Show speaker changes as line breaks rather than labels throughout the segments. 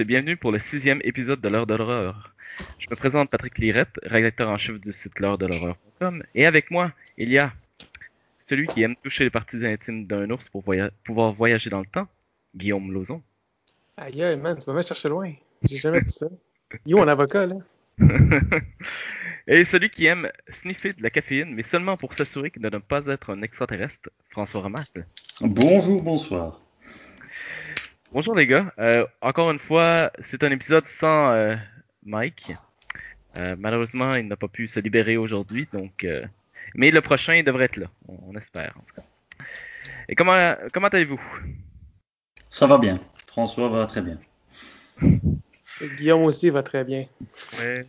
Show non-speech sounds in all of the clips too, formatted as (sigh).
tous et bienvenue pour le sixième épisode de l'heure de l'horreur. Je me présente Patrick Lirette, rédacteur en chef du site l'heure de l'horreur.com et avec moi, il y a celui qui aime toucher les parties intimes d'un ours pour voya- pouvoir voyager dans le temps, Guillaume Lauzon.
Aïe, aïe, man, tu vas me chercher loin. J'ai jamais dit ça. You, mon avocat, là. (laughs)
et celui qui aime sniffer de la caféine, mais seulement pour s'assurer de ne pas être un extraterrestre, François Ramacle.
Bonjour, bonsoir.
Bonjour les gars. Euh, encore une fois, c'est un épisode sans euh, Mike. Euh, malheureusement, il n'a pas pu se libérer aujourd'hui, donc. euh, Mais le prochain, il devrait être là. On, on espère, en tout cas. Et comment comment allez-vous?
Ça va bien. François va très bien.
Et Guillaume aussi va très bien.
Ouais.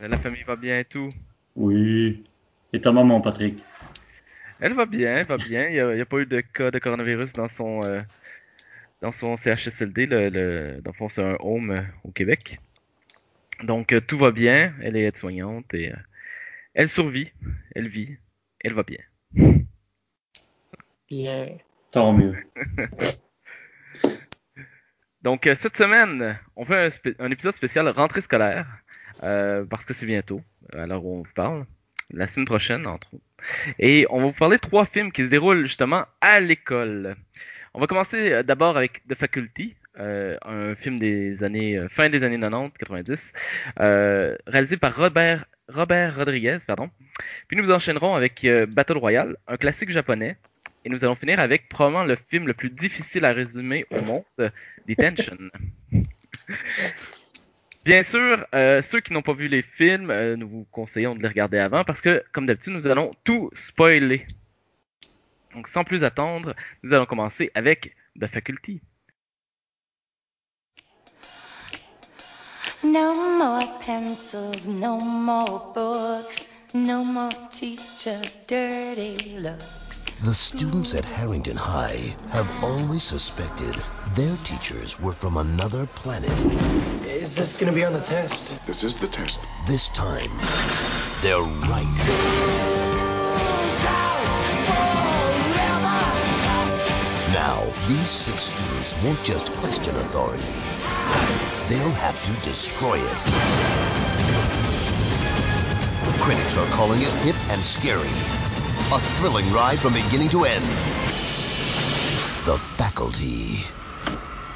La famille va bien et tout?
Oui. Et ta maman, Patrick?
Elle va bien, elle va bien. Il n'y a, pas eu de cas de coronavirus dans son euh, dans son CHSLD. Le, le, dans le fond, c'est un home euh, au Québec. Donc euh, tout va bien. Elle est aide-soignante et euh, elle survit. Elle vit. Elle va bien.
Bien.
Tant mieux. (laughs)
Donc euh, cette semaine, on fait un, spé- un épisode spécial rentrée scolaire euh, parce que c'est bientôt, à l'heure où on vous parle, la semaine prochaine entre autres. Et on va vous parler de trois films qui se déroulent justement à l'école. On va commencer euh, d'abord avec The Faculty, euh, un film des années euh, fin des années 90, 90, euh, réalisé par Robert Rodriguez. Puis nous enchaînerons avec Battle Royale, un classique japonais. Et nous allons finir avec probablement le film le plus difficile à résumer au monde, Detention. (laughs) Bien sûr, ceux qui n'ont pas vu les films, nous vous conseillons de les regarder avant parce que, comme d'habitude, nous allons tout spoiler. Donc, sans plus attendre, nous allons commencer avec The Faculty.
No more pencils, no more books, no more teachers' dirty looks.
The students at Harrington High have always suspected their teachers were from another planet.
Is this gonna be on the test?
This is the test.
This time, they're right. These six students won't just question authority. They'll have to destroy it. Critics are calling it hip and scary. A thrilling ride from beginning to end. The faculty.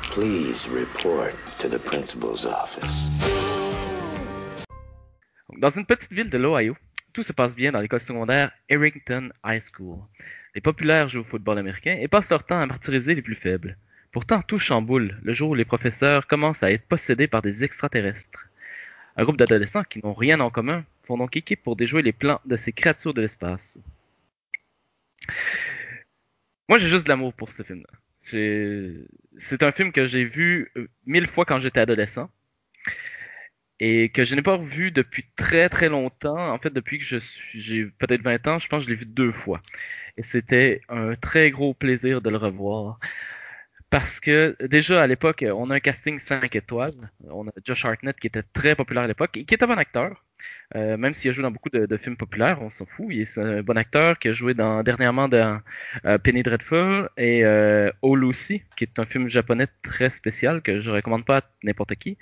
Please report to the principal's office.
Donc, Dans une petite ville de l'Ohio, tout se passe bien dans l'école secondaire Harrington High School. Les populaires jouent au football américain et passent leur temps à martyriser les plus faibles. Pourtant, tout chamboule le jour où les professeurs commencent à être possédés par des extraterrestres. Un groupe d'adolescents qui n'ont rien en commun font donc équipe pour déjouer les plans de ces créatures de l'espace. Moi, j'ai juste de l'amour pour ce film-là. C'est un film que j'ai vu euh, mille fois quand j'étais adolescent et que je n'ai pas revu depuis très très longtemps. En fait, depuis que je suis, j'ai peut-être 20 ans, je pense que je l'ai vu deux fois. Et c'était un très gros plaisir de le revoir. Parce que déjà à l'époque, on a un casting 5 étoiles. On a Josh Hartnett qui était très populaire à l'époque et qui est un bon acteur. Euh, même s'il a joué dans beaucoup de, de films populaires, on s'en fout. Il est un bon acteur qui a joué dans, dernièrement dans euh, Penny Dreadful et euh, Oh Lucy, qui est un film japonais très spécial que je recommande pas à n'importe qui.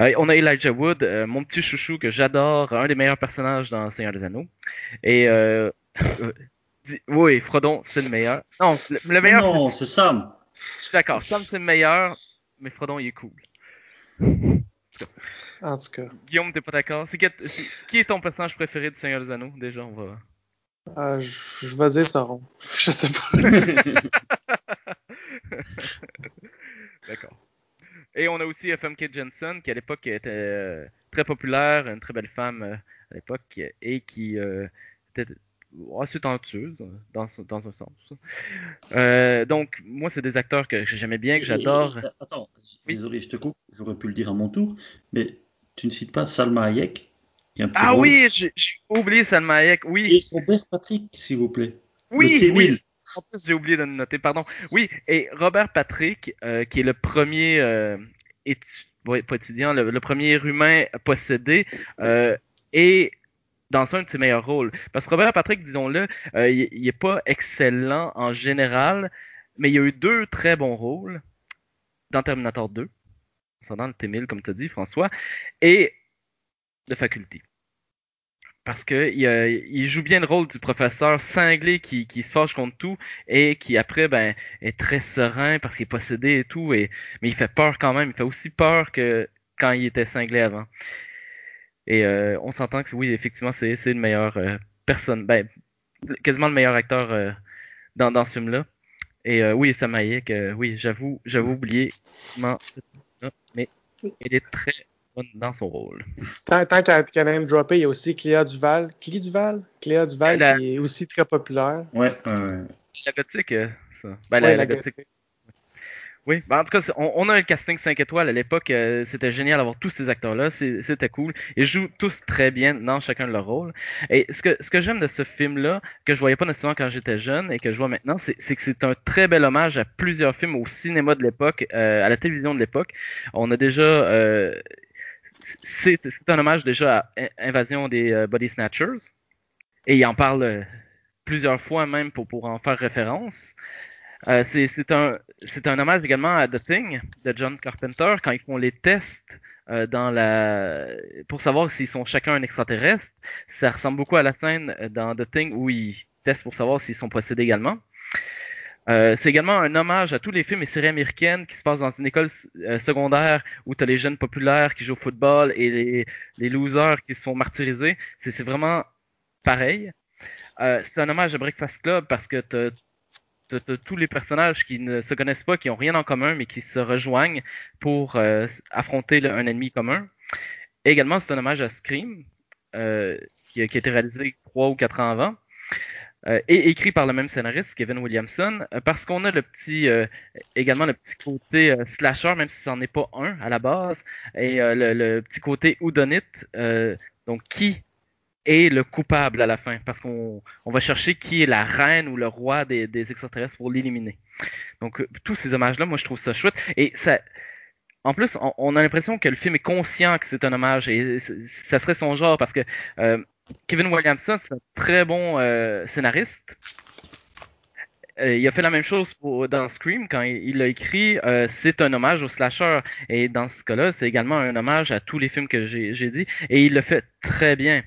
Euh, on a Elijah Wood, euh, mon petit chouchou que j'adore, un des meilleurs personnages dans Seigneur des Anneaux. Et (laughs) oui, Frodon, c'est le meilleur. Non, le, le meilleur,
non,
c'est
Sam.
Je suis d'accord. Sam, c'est le meilleur, mais Frodon, il est cool.
En tout cas,
Guillaume, t'es pas d'accord? C'est qui est ton personnage préféré de Seigneur des Anneaux? Déjà, on va.
euh, je, je vais dire Sauron. (laughs) Je sais pas. (laughs)
D'accord. Et on a aussi Famke Jensen, qui à l'époque était euh, très populaire, une très belle femme euh, à l'époque, et qui euh, était assez talentueuse euh, dans, dans un sens. Euh, donc, moi, c'est des acteurs que j'aimais bien, que j'adore.
Et- et- Attends, désolé, je te coupe. J'aurais pu le dire à mon tour, mais tu ne cites pas Salma Hayek, qui est un
Ah
rôle.
oui, j'ai oublié Salma Hayek,
Et
oui,
Robert Patrick, s'il vous plaît.
oui, oui. En plus, j'ai oublié de le noter, pardon. Oui, et Robert Patrick, euh, qui est le premier euh, étu- ouais, pas étudiant, le, le premier humain possédé, euh, est dans un de ses meilleurs rôles. Parce que Robert Patrick, disons-le, euh, il, il est pas excellent en général, mais il a eu deux très bons rôles dans Terminator 2, dans le T-1000, comme tu as dit, François, et de Faculty. Parce que il, joue bien le rôle du professeur cinglé qui, se fâche contre tout et qui après ben est très serein parce qu'il est possédé et tout, mais il fait peur quand même. Il fait aussi peur que quand il était cinglé avant. Et euh, on s'entend que oui, effectivement, c'est c'est le meilleur euh, personne, ben quasiment le meilleur acteur euh, dans, dans ce film-là. Et euh, oui, Sam Hayek, euh, oui, j'avoue, j'avoue film-là, mais il est très bonne dans son rôle.
Tant, tant qu'à qu'à name dropper, il y a aussi Cléa Duval. Clé Duval? Cléa Duval
La-
qui est aussi très populaire.
Ouais, ouais.
La gothique, ça. Ben, la,
Ouais,
la
la
gothique. Oui, ben, en tout cas, on, a un casting 5 étoiles à l'époque. euh, c'était génial d'avoir tous ces acteurs-là. C'était cool. Ils jouent tous très bien dans chacun de leur rôle. Et ce que, ce que j'aime de ce film-là, que je voyais pas nécessairement quand j'étais jeune et que je vois maintenant, c'est que c'est un très bel hommage à plusieurs films au cinéma de l'époque, euh, à la télévision de l'époque. On a déjà... euh, c'est un hommage déjà à In- Invasion des euh, Body Snatchers. Et il en parle euh, plusieurs fois même pour, pour en faire référence. Euh, c'est un, hommage également à The Thing de John Carpenter quand ils font les tests euh, pour savoir s'ils sont chacun un extraterrestre. Ça ressemble beaucoup à la scène euh, dans The Thing où ils testent pour savoir s'ils sont possédés également. C'est également un hommage à tous les films et séries américaines qui se passent dans une école secondaire où tu as les jeunes populaires qui jouent au football et les, losers qui se font martyriser. C'est vraiment pareil. C'est un hommage à Breakfast Club parce que t'as- t'as tous les personnages qui ne se connaissent pas, qui ont rien en commun, mais qui se rejoignent pour euh, affronter un ennemi commun. Également, c'est un hommage à Scream, euh, qui, a, été réalisé trois ou quatre ans avant, euh, et écrit par le même scénariste, Kevin Williamson, parce qu'on a le petit, également le petit côté slasher, même si c'en est pas un à la base, et le, le petit côté houdonite, donc qui est le coupable à la fin, parce qu'on on va chercher qui est la reine ou le roi des, extraterrestres pour l'éliminer. Donc euh, tous ces hommages-là, moi je trouve ça chouette. Et ça, en plus, on, a l'impression que le film est conscient que c'est un hommage et ça serait son genre parce que euh, Kevin Williamson, c'est un très bon euh, scénariste. Il a fait la même chose pour, dans Scream quand il l'a écrit. c'est un hommage au slasher et dans ce cas-là, c'est également un hommage à tous les films que j'ai dit et il le fait très bien.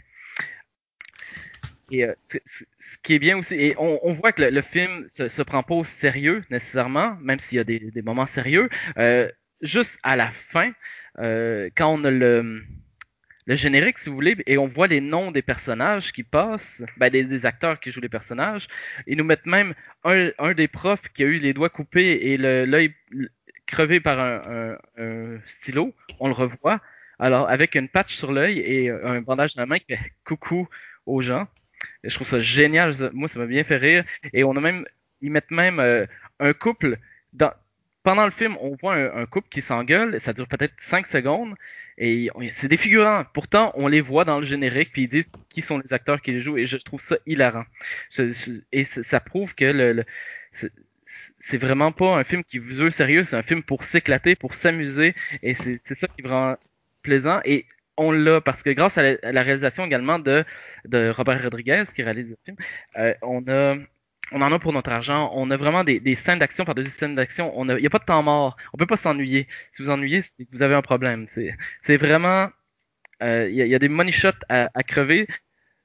Et euh, ce qui est bien aussi, et on, voit que le, film se, prend pas au sérieux nécessairement, même s'il y a des, moments sérieux. Euh, juste à la fin, euh, quand on a le, le générique, si vous voulez, et on voit les noms des personnages qui passent, ben, des, acteurs qui jouent les personnages, ils nous mettent même un, un des profs qui a eu les doigts coupés et l'œil crevé par un- un stylo, on le revoit. Alors, avec une patch sur l'œil et un bandage dans la main qui fait coucou aux gens. Je trouve ça génial. Moi, ça m'a bien fait rire. Et on a même, ils mettent même euh, un couple pendant le film, on voit un, couple qui s'engueule. Ça dure peut-être 5 secondes. Et c'est des figurants. Pourtant, on les voit dans le générique. Puis ils disent qui sont les acteurs qui les jouent. Et je trouve ça hilarant. Et ça prouve que c'est- vraiment pas un film qui veut sérieux. C'est un film pour s'éclater, pour s'amuser. Et c'est ça qui est vraiment plaisant. Et on l'a parce que grâce à la, réalisation également de, de Robert Rodriguez qui réalise le film, euh, on a on en a pour notre argent. On a vraiment des, scènes d'action par-dessus scènes d'action. Il n'y a pas de temps mort. On peut pas s'ennuyer. Si vous ennuyez, vous avez un problème. C'est, vraiment, euh, il y, a, des money shots à crever.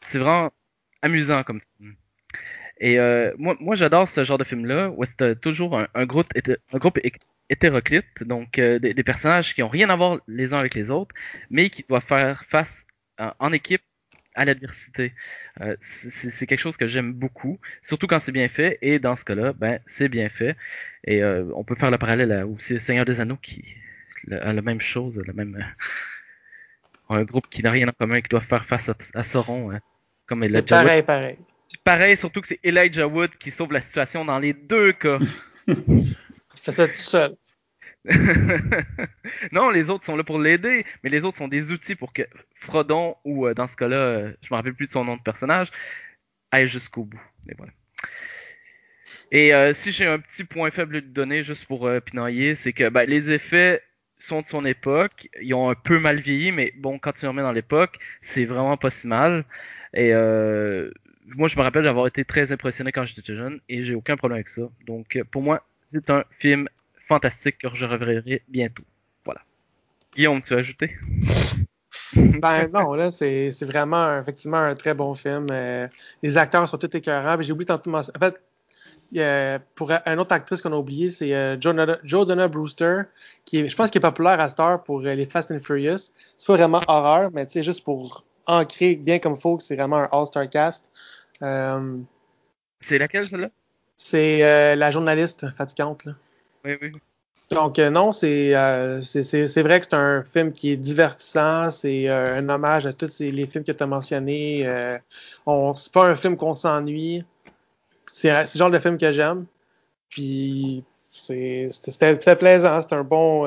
C'est vraiment amusant comme film. Et euh, moi, moi j'adore ce genre de film-là où c'est toujours un, un groupe, un groupe hé- hétéroclite, donc euh, des, des personnages qui ont rien à voir les uns avec les autres, mais qui doivent faire face euh, en équipe à l'adversité. Euh, c'est quelque chose que j'aime beaucoup, surtout quand c'est bien fait, et dans ce cas-là, ben c'est bien fait. Et euh, on peut faire le parallèle à aussi le Seigneur des Anneaux qui a la même chose, la même euh, un groupe qui n'a rien en commun et qui doit faire face à, à Sauron, hein, comme
C'est
Elijah Wood.
pareil, pareil.
Pareil, surtout que c'est Elijah Wood qui sauve la situation dans les deux cas. (laughs)
Je fais ça tout seul. (laughs)
non, les autres sont là pour l'aider, mais les autres sont des outils pour que Frodon, ou euh, dans ce cas-là, euh, je me rappelle plus de son nom de personnage, aille jusqu'au bout. Voilà. Et euh, si j'ai un petit point faible à lui donner, juste pour euh, pinailler, c'est que ben, les effets sont de son époque. Ils ont un peu mal vieilli, mais bon, quand tu les remets dans l'époque, c'est vraiment pas si mal. Et euh, moi, je me rappelle d'avoir été très impressionné quand j'étais jeune et j'ai aucun problème avec ça. Donc, pour moi, c'est un film fantastique que je reverrai bientôt. Voilà. Guillaume, tu as ajouté (laughs)
Ben non, là, c'est vraiment effectivement un très bon film. Euh, les acteurs sont tous écœurants. J'ai oublié tantôt En fait, pour une autre actrice qu'on a oublié, c'est euh, Jodana Brewster, qui est, je pense qu'il est populaire à cette heure pour euh, les Fast and Furious. C'est pas vraiment horreur, mais tu sais, juste pour ancrer bien comme faut que c'est vraiment un all-star cast. Euh,
C'est laquelle celle-là?
c'est euh, la journaliste fatigante, là.
Oui, oui.
Donc euh, non, c'est c'est- c'est c'est vrai que c'est un film qui est divertissant, c'est un hommage à tous ces- les films que tu as mentionnés. On c'est pas un film qu'on s'ennuie. C'est c'est le genre de film que j'aime. Puis c'est c'était plaisant, c'était un bon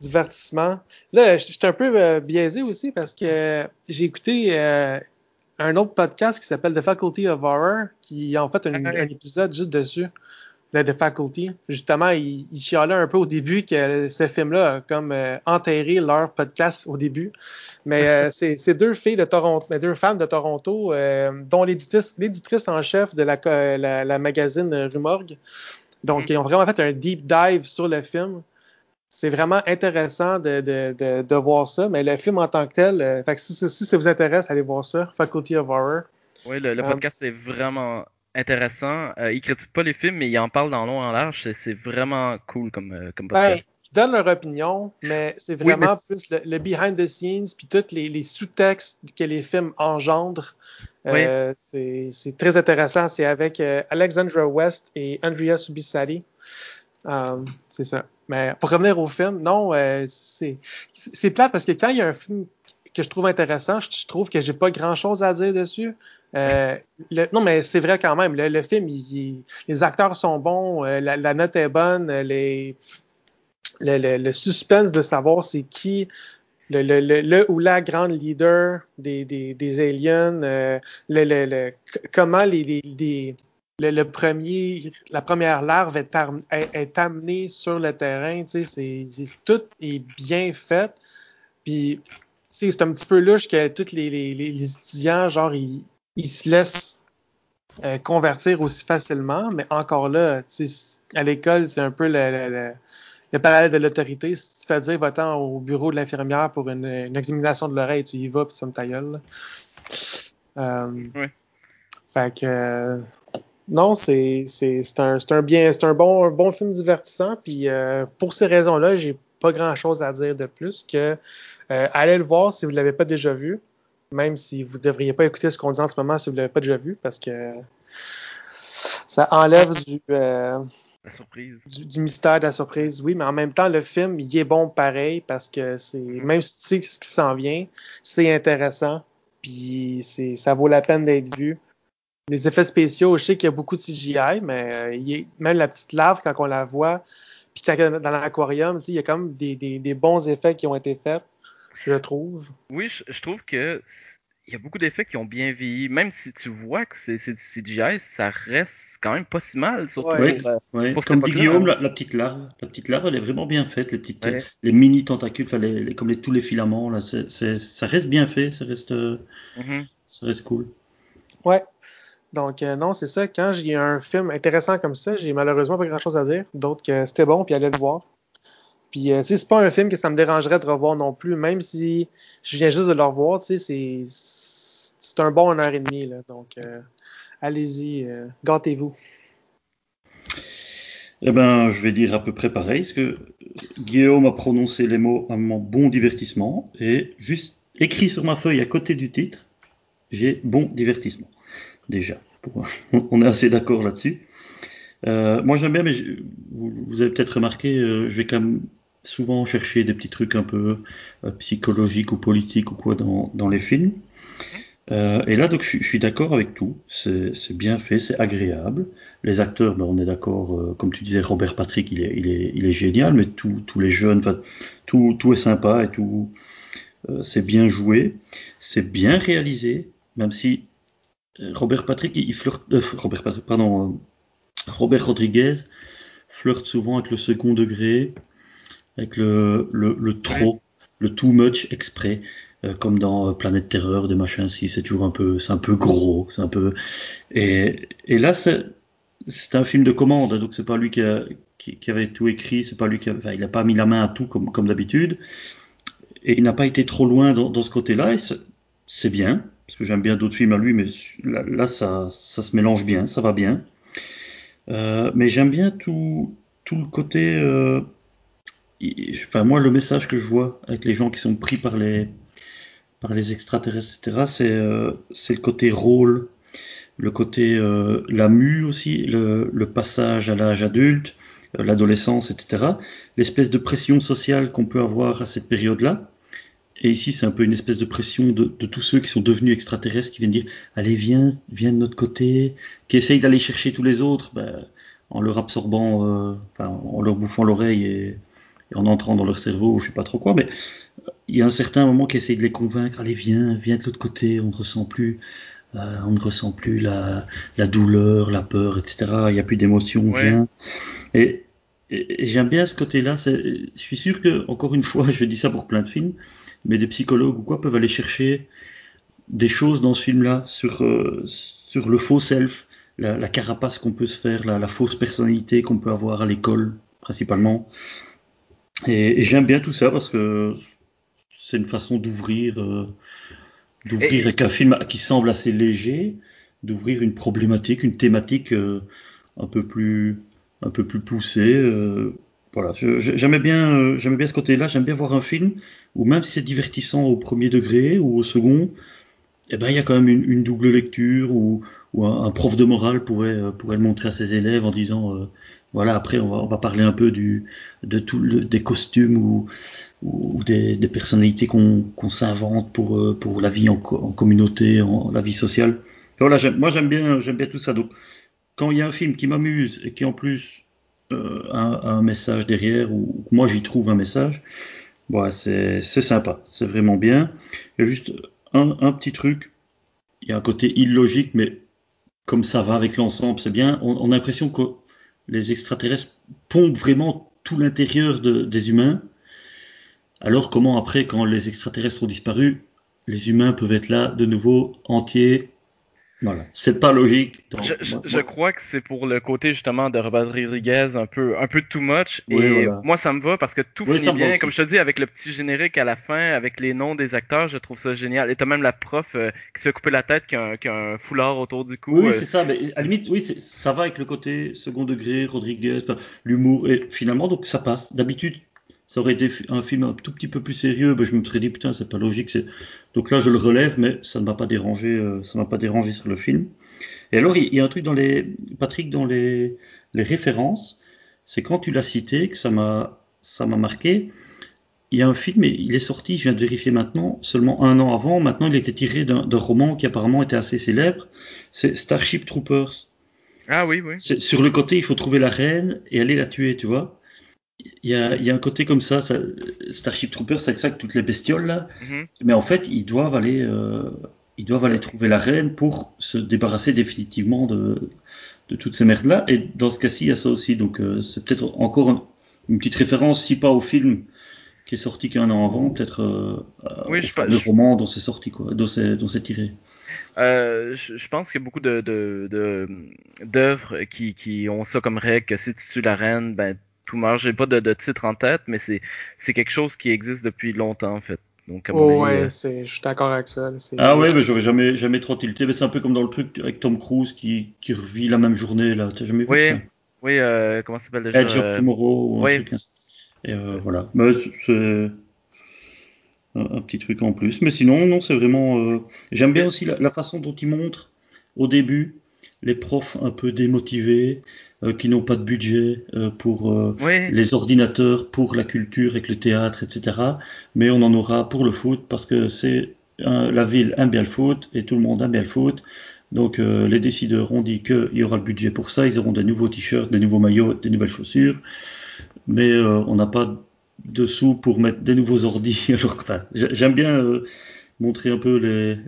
divertissement. Là, je suis un peu euh, biaisé aussi parce que j'ai écouté euh, un autre podcast qui s'appelle The Faculty of Horror, qui a en fait un,
Ah
un épisode juste dessus The Faculty. Justement, ils, chialaient un peu au début que ce film-là a comme euh, enterré leur podcast au début. Mais (laughs) c'est deux filles de Toronto, mais deux femmes de Toronto, dont l'éditrice en chef de la, la, la magazine Rumorgue. Donc,
Mm.
ils ont vraiment fait un deep dive sur le film. C'est vraiment intéressant de, de, de, de voir ça, mais le film en tant que tel, euh, fait que si, si, si ça vous intéresse, allez voir ça, Faculty of Horror.
Oui, le, le
Euh,
podcast est vraiment intéressant. Euh, ils critiquent pas les films, mais ils en parlent dans long en large. C'est- C'est vraiment cool comme, euh, comme
Ben,
podcast.
ils donnent leur opinion, mais c'est
Oui,
vraiment
mais c'est-
plus le, le behind the scenes puis tous les, les sous-textes que les films engendrent. Euh, c'est- c'est très intéressant. C'est avec Alexandra West et Andrea Subissati. Euh, c'est ça. Mais pour revenir au film, non, euh, c'est c'est plate parce que quand il y a un film que je trouve intéressant, je, trouve que j'ai pas grand chose à dire dessus. Euh, non, mais c'est vrai quand même. Le, le film, il- il- les acteurs sont bons, la, note est bonne, les, le, le- suspense de savoir c'est qui le, le, le, ou la grande leader des, des, des aliens, euh, comment les- le, le premier, la première larve est, est, est amenée sur le terrain, tu sais, c'est, c'est- tout est bien fait. Puis, tu sais, c'est un petit peu louche que tous les, les, les, étudiants, genre, ils, ils se laissent euh, convertir aussi facilement, mais encore là, tu sais, à l'école, c'est un peu le, le, le, le parallèle de l'autorité. Si tu fais dire, va-t'en au bureau de l'infirmière pour une, une examination de l'oreille, tu y vas, puis ça me ta gueule. Euh,
Ouais.
Fait que, non, c'est c'est- c'est un, c'est un bien, c'est un bon, un bon film divertissant. Puis euh, pour ces raisons-là, j'ai pas grand-chose à dire de plus que euh, allez le voir si vous l'avez pas déjà vu, même si vous devriez pas écouter ce qu'on dit en ce moment si vous l'avez pas déjà vu, parce que ça enlève du, euh,
La surprise.
du, du mystère, de la surprise, oui, mais en même temps, le film, il est bon pareil parce que c'est même si tu sais ce qui s'en vient, c'est intéressant, puis c'est ça vaut la peine d'être vu. Les effets spéciaux, je sais qu'il y a beaucoup de CGI, mais euh, il est- même la petite larve, quand on la voit, puis dans l'aquarium, tu sais, il y a quand même des, des, des bons effets qui ont été faits, je trouve.
Oui, je, je trouve que il y a beaucoup d'effets qui ont bien vieilli. Même si tu vois que c'est du CGI, ça reste quand même pas si mal. Surtout
Ouais.
pour,
Ouais,
Pour cette
comme dit Guillaume, la, la petite larve, la petite larve, elle est vraiment bien faite, les petites,
Ouais.
les mini tentacules, enfin, les, les- comme les, tous les filaments là, ça reste bien fait, ça reste,
mhm.
ça reste cool.
Ouais. Donc, euh, non, c'est ça. Quand j'ai un film intéressant comme ça, j'ai malheureusement pas grand-chose à dire, d'autre que c'était bon, puis allez le voir. Puis, euh, c'est pas un film que ça me dérangerait de revoir non plus, même si je viens juste de le revoir, tu sais, c'est, un bon une heure et demie, là. Donc, euh, allez-y, euh, gâtez-vous.
Eh ben, je vais dire à peu près pareil, parce que Guillaume a prononcé les mots un bon divertissement, et juste écrit sur ma feuille à côté du titre, j'ai bon divertissement. Déjà, (laughs) on est assez d'accord là-dessus. Euh, moi j'aime bien, mais vous, avez peut-être remarqué, euh, je vais quand même souvent chercher des petits trucs un peu euh, psychologiques ou politiques ou quoi dans, les films. Et là, donc, je, suis- d'accord avec tout. C'est bien fait, c'est agréable. Les acteurs, ben, on est d'accord, comme tu disais, Robert Patrick, il est, génial, mais tous les jeunes, tout, tout est sympa et tout, c'est bien joué, c'est bien réalisé, même si Robert Patrick, il, flirte, euh, Robert Patrick, pardon, euh, Robert Rodriguez flirte souvent avec le second degré. avec le, le, le trop, le too much exprès, euh, comme dans euh, Planète Terreur, des machins si c'est toujours un peu, c'est un peu gros, c'est un peu. Et, et là, c'est, c'est un film de commande, donc c'est pas lui qui, a, qui, qui avait tout écrit, c'est pas lui qui, a, enfin, il a pas mis la main à tout comme, comme d'habitude, et il n'a pas été trop loin dans, dans ce côté-là, et c'est, c'est bien, parce que j'aime bien d'autres films à lui, mais là, ça, se mélange bien, ça va bien. Euh, mais j'aime bien tout, le côté. Euh, enfin, moi, le message que je vois avec les gens qui sont pris par les, extraterrestres, euh, c'est le côté rôle, le côté la mue aussi, le, passage à l'âge adulte, l'adolescence, etc. L'espèce de pression sociale qu'on peut avoir à cette période-là. Et ici, c'est un peu une espèce de pression de, de, tous ceux qui sont devenus extraterrestres, qui viennent dire Allez, viens, viens de notre côté, qui essayent d'aller chercher tous les autres, ben, en leur absorbant, euh, enfin, en leur bouffant l'oreille et, et, en entrant dans leur cerveau, je sais pas trop quoi. Mais il y a un certain moment qui essaye de les convaincre Allez, viens, viens de l'autre côté, on ne ressent plus. Euh, on ne ressent plus la, la, douleur, la peur, etc. Il n'y a plus d'émotion,
Ouais.
viens. Et, et- et j'aime bien ce côté-là. Je suis sûr que, encore une fois, (laughs) je dis ça pour plein de films, mais des psychologues ou quoi peuvent aller chercher des choses dans ce film-là sur, euh, sur le faux self, la, la carapace qu'on peut se faire, la, la fausse personnalité qu'on peut avoir à l'école, principalement. Et, et j'aime bien tout ça parce que c'est une façon d'ouvrir, euh, d'ouvrir
Et-
avec un film qui semble assez léger, d'ouvrir une problématique, une thématique euh, un peu plus, un peu plus poussée. euh, voilà, j'aimais bien, euh, bien ce côté-là. J'aime bien voir un film où même si c'est divertissant au premier degré ou au second, eh ben il y a quand même une, double lecture ou un, prof de morale pourrait, euh, pourrait le montrer à ses élèves en disant euh, voilà après on va, parler un peu du, de tout des costumes ou, des, personnalités qu'on s'invente pour, euh, pour la vie en, co- en communauté, en, la vie sociale. Voilà, moi j'aime bien, j'aime bien tout ça. Donc quand il y a un film qui m'amuse et qui en plus euh, un message derrière ou moi j'y trouve un message, ouais, c'est sympa, c'est vraiment bien. Il y a juste un, petit truc, il y a un côté illogique, mais comme ça va avec l'ensemble, c'est bien. On, a l'impression que les extraterrestres pompent vraiment tout l'intérieur de- des humains. Alors comment après, quand les extraterrestres ont disparu, les humains peuvent être là de nouveau entiers. Voilà, c'est pas logique. Donc,
Je, je-
moi-
je
moi-
crois que c'est pour le côté justement de Robert Rodriguez un peu un peu too much
Oui,
et
voilà.
moi ça me va parce que tout
Oui,
finit bien comme je te dis avec le petit générique à la fin avec les noms des acteurs je trouve ça génial et t'as même la prof euh, qui se fait couper la tête qui a un, qui a un foulard autour du cou
Oui,
euh,
c'est ça, mais à la limite, oui, c'est- ça va avec le côté second degré, Rodriguez, l'humour, et finalement, donc ça passe. D'habitude, ça aurait été un film un tout petit peu plus sérieux, je me serais dit, putain, c'est pas logique. c'est- Donc là, je le relève, mais ça ne m'a pas dérangé, euh, ça m'a pas dérangé sur le film. Et alors, il il y a un truc dans les, Patrick, dans les, les références, c'est quand tu l'as cité que ça m'a, ça m'a marqué. Il y a un film, et il est sorti, je viens de vérifier maintenant, seulement un an avant. Maintenant, il était tiré d'un d'un roman qui apparemment était assez célèbre. C'est Starship Troopers.
ah oui oui
C'est- Sur le côté, il faut trouver la reine et aller la tuer, tu vois. Il y a, il y a un côté comme ça, ça Starship Troopers, c'est ça que toutes les bestioles là.
Mhm.
Mais en fait, ils doivent aller, euh, ils doivent aller trouver la reine pour se débarrasser définitivement de, de toutes ces merdes là. Et dans ce cas-ci, il y a ça aussi. Donc euh, c'est peut-être encore un- une petite référence, si pas au film qui est sorti qu'un an avant, peut-être euh,
Oui,
au
je
fameux
je-
roman dont c'est sorti quoi, dont c'est tiré.
Euh, je, je pense qu'il y a beaucoup de de- de- d'œuvres qui, qui ont ça comme règle que si tu tues la reine, ben tout meurt. J'ai pas de, de titre en tête, mais c'est c'est quelque chose qui existe depuis longtemps en fait. Donc
Oh, ouais,
euh,
c'est, je suis d'accord avec ça.
Ah ouais, mais j'aurais jamais, jamais trop tilté. Mais c'est un peu comme dans le truc avec Tom Cruise qui, qui revit la même journée, là. T'as jamais vu
Oui,
ça?
oui, euh, comment ça s'appelle déjà?
Edge of Tomorrow ou un truc ainsi. Et euh, voilà. Mais c'est- c'est un, petit truc en plus. Mais sinon, non, c'est vraiment. euh, J'aime bien aussi la, la façon dont il montre au début les profs un peu démotivés, qui n'ont pas de budget euh, pour euh,
Oui,
les ordinateurs, pour la culture avec le théâtre, etc. Mais on en aura pour le foot parce que c'est la ville aime bien le foot et tout le monde aime bien le foot. Donc euh, les décideurs ont dit qu'il y aura le budget pour ça, ils auront des nouveaux t-shirts, des nouveaux maillots, des nouvelles chaussures, mais euh, on n'a pas de sous pour mettre des nouveaux ordis. (laughs) Alors, enfin, j'aime bien euh, montrer un peu les,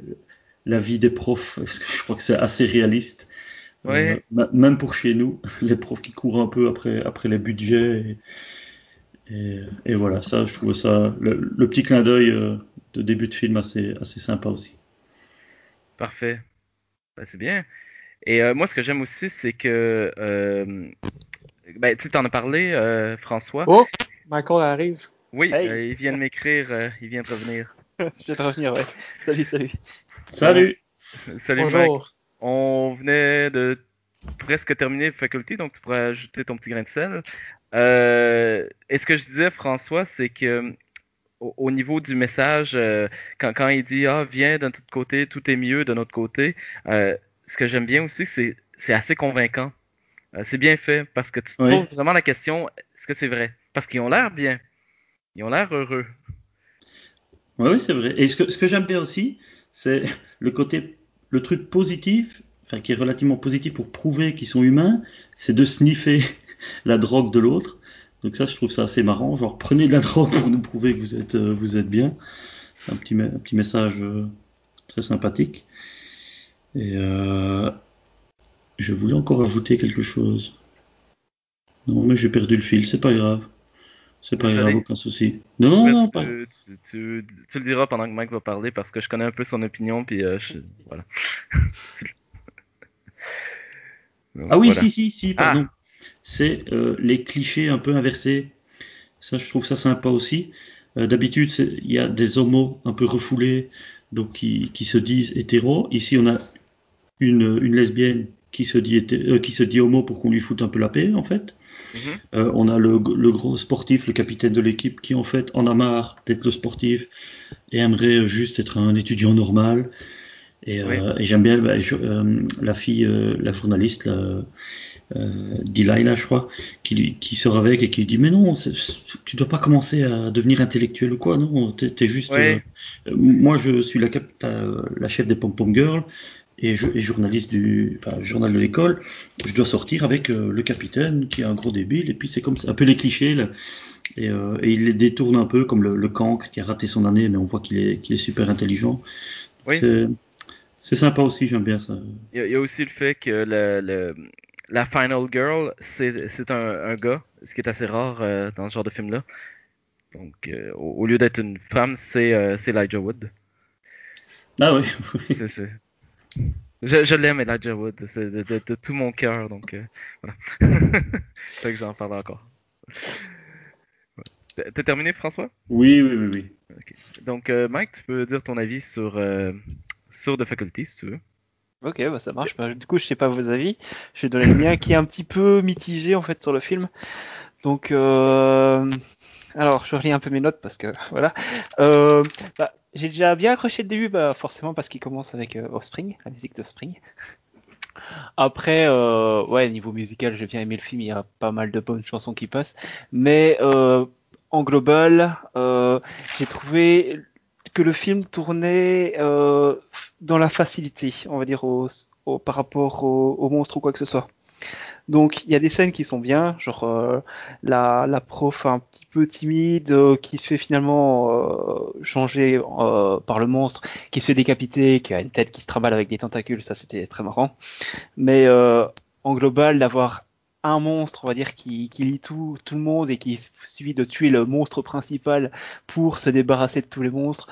la vie des profs, parce que je crois que c'est assez réaliste.
Ouais.
Euh, même pour chez nous, (laughs) les profs qui courent un peu après, après les budgets Et, et voilà, ça, je trouve ça, le, le petit clin d'œil euh, de début de film assez, assez sympa aussi.
Parfait. Ben, c'est bien. Et euh, moi, ce que j'aime aussi, c'est que. Euh, ben, tu t'en as parlé, euh, François.
Oh, Michael arrive.
Oui,
Hey.
euh, il vient de m'écrire, euh, il vient de revenir. (laughs)
Je vais te revenir, ouais. Salut, salut.
Salut!
Salut, Mike. On venait de presque terminer Faculty, donc tu pourrais ajouter ton petit grain de sel. Euh, et ce que je disais, François, c'est que au, au niveau du message, euh, quand, quand il dit ah viens d'un tout côté, tout est mieux de notre côté, euh, ce que j'aime bien aussi, c'est c'est assez convaincant. C'est bien fait parce que tu te
Oui.
poses vraiment la question est-ce que c'est vrai? Parce qu'ils ont l'air bien, ils ont l'air heureux.
Ouais, oui, c'est vrai. Et ce que, ce que j'aime bien aussi, c'est le côté, le truc positif, enfin, qui est relativement positif pour prouver qu'ils sont humains, c'est de sniffer (laughs) la drogue de l'autre. Donc ça, je trouve ça assez marrant. Genre, prenez de la (laughs) drogue pour nous prouver que vous êtes, euh, vous êtes bien. Un petit, un petit message euh, très sympathique. Et euh, je voulais encore ajouter quelque chose. Non, mais j'ai perdu le fil. C'est pas grave. C'est pas grave, aucun souci. Non, non,
Mais
non,
tu,
pas.
tu, tu- tu le diras pendant que Mike va parler parce que je connais un peu son opinion puis euh, je- voilà. (laughs) Donc,
Ah oui,
voilà.
si, si, si, pardon. C'est euh, les clichés un peu inversés. Ça, je trouve ça sympa aussi. Euh, D'habitude, il y a des homos un peu refoulés, donc qui, qui se disent hétéros. Ici, on a une, une lesbienne qui se dit hété- qui se dit homo pour qu'on lui foute un peu la paix, en fait.
Mhm.
Euh, on a le, le gros sportif, le capitaine de l'équipe, qui en fait en a marre d'être le sportif et aimerait juste être un étudiant normal. Et, euh, et j'aime bien bah, je- euh, la fille, la journaliste, là, euh, Delilah, je crois, qui, sort avec et qui dit mais non, tu dois pas commencer à devenir intellectuel ou quoi, non, t'es t'es juste.
Ouais.
moi, je suis la, la chef des Pom Pom Girls et, je, et journaliste du enfin, journal de l'école. Je dois sortir avec euh, le capitaine qui est un gros débile et puis c'est comme ça, un peu les clichés là. Et, euh, et il les détourne un peu comme le, le cancre qui a raté son année, mais on voit qu'il est, super intelligent.
Oui.
C'est- sympa aussi, j'aime bien ça.
Il y, a, il y a aussi le fait que le, le- la Final Girl, c'est un, un gars, ce qui est assez rare euh, dans ce genre de film-là. Donc, euh, au, au lieu d'être une femme, c'est euh, Elijah Wood.
Ah oui,
C'est ça. (laughs) Je, je l'aime, Elijah Wood, c'est de, de- de tout mon cœur, donc euh, voilà. (laughs) c'est que j'en parle encore. T'as- terminé, François?
oui, oui, oui, oui.
Donc, euh, Mike, tu peux dire ton avis sur, euh, sur The Faculty, si tu veux.
Ok, bah ça marche. Bah, du coup, je sais pas vos avis. Je vais donner le mien qui est un petit peu mitigé en fait sur le film. Donc, euh... alors, je relis un peu mes notes parce que (laughs) voilà. Euh, bah, j'ai déjà bien accroché le début, bah, forcément parce qu'il commence avec euh, Offspring, la musique d'Offspring. (laughs) Après, euh, ouais, niveau musical, j'ai bien aimé le film. Il y a pas mal de bonnes chansons qui passent, mais euh, en global, euh, j'ai trouvé que le film tournait euh, dans la facilité, on va dire, au, au- par rapport au, au monstre ou quoi que ce soit. Donc il y a des scènes qui sont bien, genre euh, la, prof un petit peu timide euh, qui se fait finalement euh, changer par le monstre, qui se fait décapiter, qui a une tête qui se trimballe avec des tentacules, ça c'était très marrant. Mais en global, d'avoir un monstre, on va dire, qui, qui lie tout, tout le monde et qui suffit de tuer le monstre principal pour se débarrasser de tous les monstres,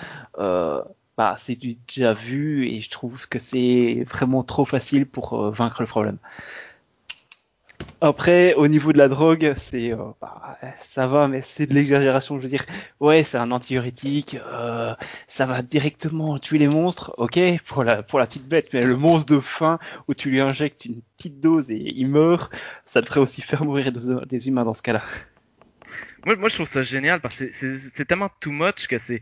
bah, c'est déjà vu et je trouve que c'est vraiment trop facile pour vaincre le problème. Après, au niveau de la drogue, c'est euh, bah, ça va, mais c'est de l'exagération. Je veux dire, ouais, c'est un antiurétique, euh, ça va directement tuer les monstres, ok, pour la petite bête, mais le monstre de faim où tu lui injectes une petite dose et il meurt, ça devrait aussi faire mourir des, des humains dans ce cas-là.
Moi, moi, je trouve ça génial parce que c'est tellement too much que c'est.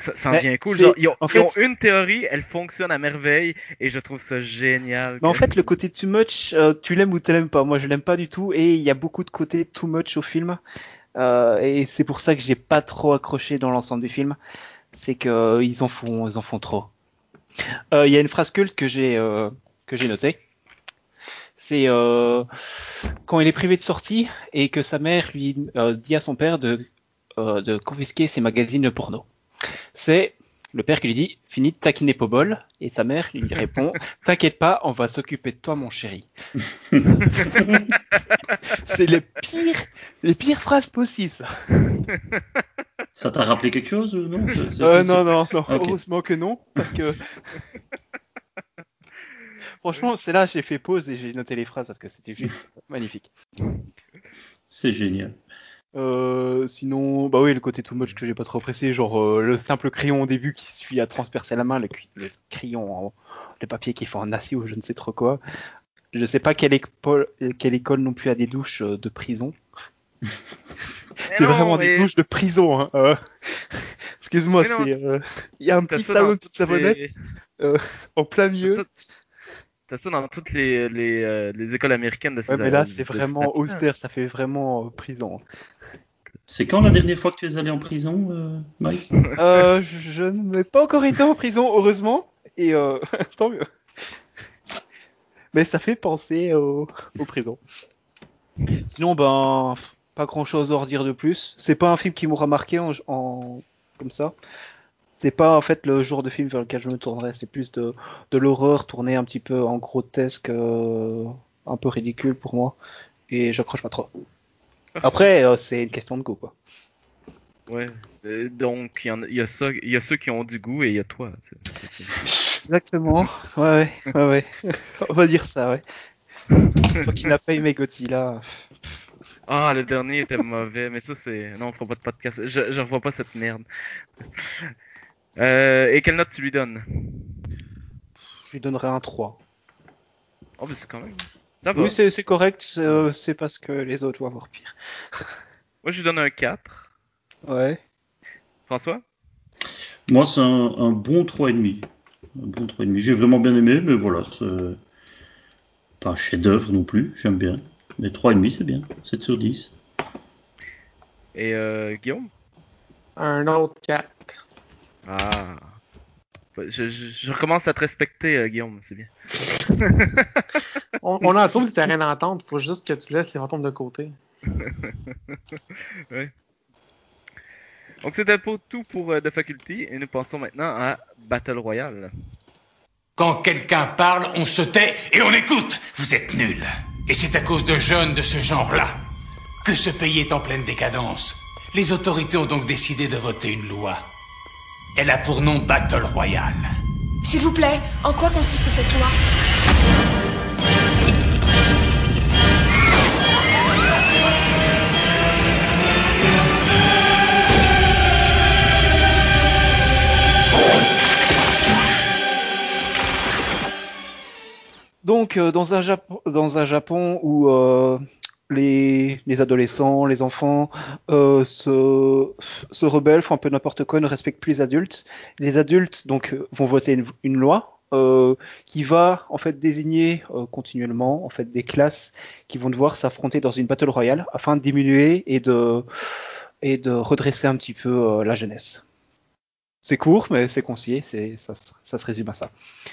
Ça, ça en devient cool. Genre, ils, ont,
en
ils
fait-
ont une théorie, elle fonctionne à merveille et je trouve ça génial.
Mais en fait, le côté too much, euh, tu l'aimes ou tu l'aimes pas. Moi, je l'aime pas du tout, et il y a beaucoup de côté too much au film, Euh, et c'est pour ça que j'ai pas trop accroché dans l'ensemble du film. C'est que euh, en font, ils en font trop. Il y a une phrase culte que j'ai que j'ai notée. C'est quand il est privé de sortie et que sa mère lui dit à son père de de confisquer ses magazines de porno. C'est Le père qui lui dit Fini de taquiner Pobol. Et sa mère lui répond (laughs) T'inquiète pas, on va s'occuper de toi, mon chéri. (laughs) c'est les pires, les pires phrases possibles, ça.
Ça t'a rappelé quelque chose ou non? C'est- c'est-
Euh,
c'est-
non, non, non,
Ok.
heureusement que non, parce que. (laughs) Franchement, c'est là j'ai fait pause et j'ai noté les phrases parce que c'était juste magnifique.
C'est génial.
Euh, sinon, bah oui, le côté too much que j'ai pas trop apprécié, genre euh, le simple crayon au début qui suffit à transpercer la main, le, crayon en le papier qui est fait en acier ou je ne sais trop quoi. Je sais pas quelle école, quelle école non plus a des douches euh, de prison. (laughs) C'est vraiment
mais-
des douches de prison. Hein. euh. (laughs) Excuse-moi, c'est il y a un petit salon de
toutes
savonnette en plein milieu.
Ça- T'as ça dans toutes les, les, euh, les écoles américaines de ces
Ouais, mais là c'est vraiment austère, ça fait vraiment euh, prison.
C'est quand la dernière fois que tu es allé en prison, euh, Mike (laughs)
Euh, je, je n'ai pas encore été en prison, heureusement, et euh, (laughs) tant mieux. Mais ça fait penser aux, aux prisons. Sinon, ben, pas grand chose à redire de plus. C'est pas un film qui m'aura marqué en, en- comme ça. C'est pas en fait le genre de film vers lequel je me tournerais. C'est plus de, de l'horreur tourné un petit peu en grotesque, euh, un peu ridicule pour moi. Et j'accroche pas trop. (laughs) Après, euh, c'est une question de goût, quoi.
Ouais. Euh, donc, il y, a- y, y ceux qui ont du goût et il y a toi.
Exactement. Ouais, ouais, (laughs) ouais, ouais. (laughs) On va dire ça, ouais. Toi qui n'as pas aimé Godzilla.
Ah, le dernier était mauvais, mais ça c'est. Non, on fera pas de podcast. Je, je revois pas cette merde. Euh, et quelle note tu lui donnes?
Je lui donnerais un 3.
Oh, mais c'est quand même. Ça va.
Oui, c'est c'est correct. c'est, euh, C'est parce que les autres vont avoir pire. (laughs)
Moi, je lui donne un 4.
Ouais.
François?
Moi, c'est un, un bon 3,5. Un bon 3,5. J'ai vraiment bien aimé, mais voilà, c'est pas un chef-d'œuvre non plus, j'aime bien. Mais 3,5, c'est bien. 7 sur 10.
Et euh, Guillaume?
Un autre 4.
Ah. Je, je, je recommence à te respecter, euh, Guillaume, c'est bien. (laughs)
On, on a trouvé le terrain d'entente. Faut juste que tu laisses les fantômes de côté. (laughs)
Donc, c'était pour tout pour euh, The Faculty, et nous passons maintenant à Battle Royale.
Quand quelqu'un parle, on se tait et on écoute. Vous êtes nuls. Et c'est à cause de jeunes de ce genre-là que ce pays est en pleine décadence. Les autorités ont donc décidé de voter une loi. Elle a pour nom Battle Royale.
S'il vous plaît, en quoi consiste cette loi?
Donc, euh, dans, un Japon, dans un Japon où euh, les, les adolescents, les enfants euh, se, se rebellent, font un peu n'importe quoi, ne respectent plus les adultes, les adultes donc euh, vont voter une, loi euh, qui va en fait désigner euh, continuellement en fait des classes qui vont devoir s'affronter dans une battle royale afin de diminuer et de et de redresser un petit peu euh, la jeunesse. C'est court, mais c'est concis, c'est ça, ça se résume à ça.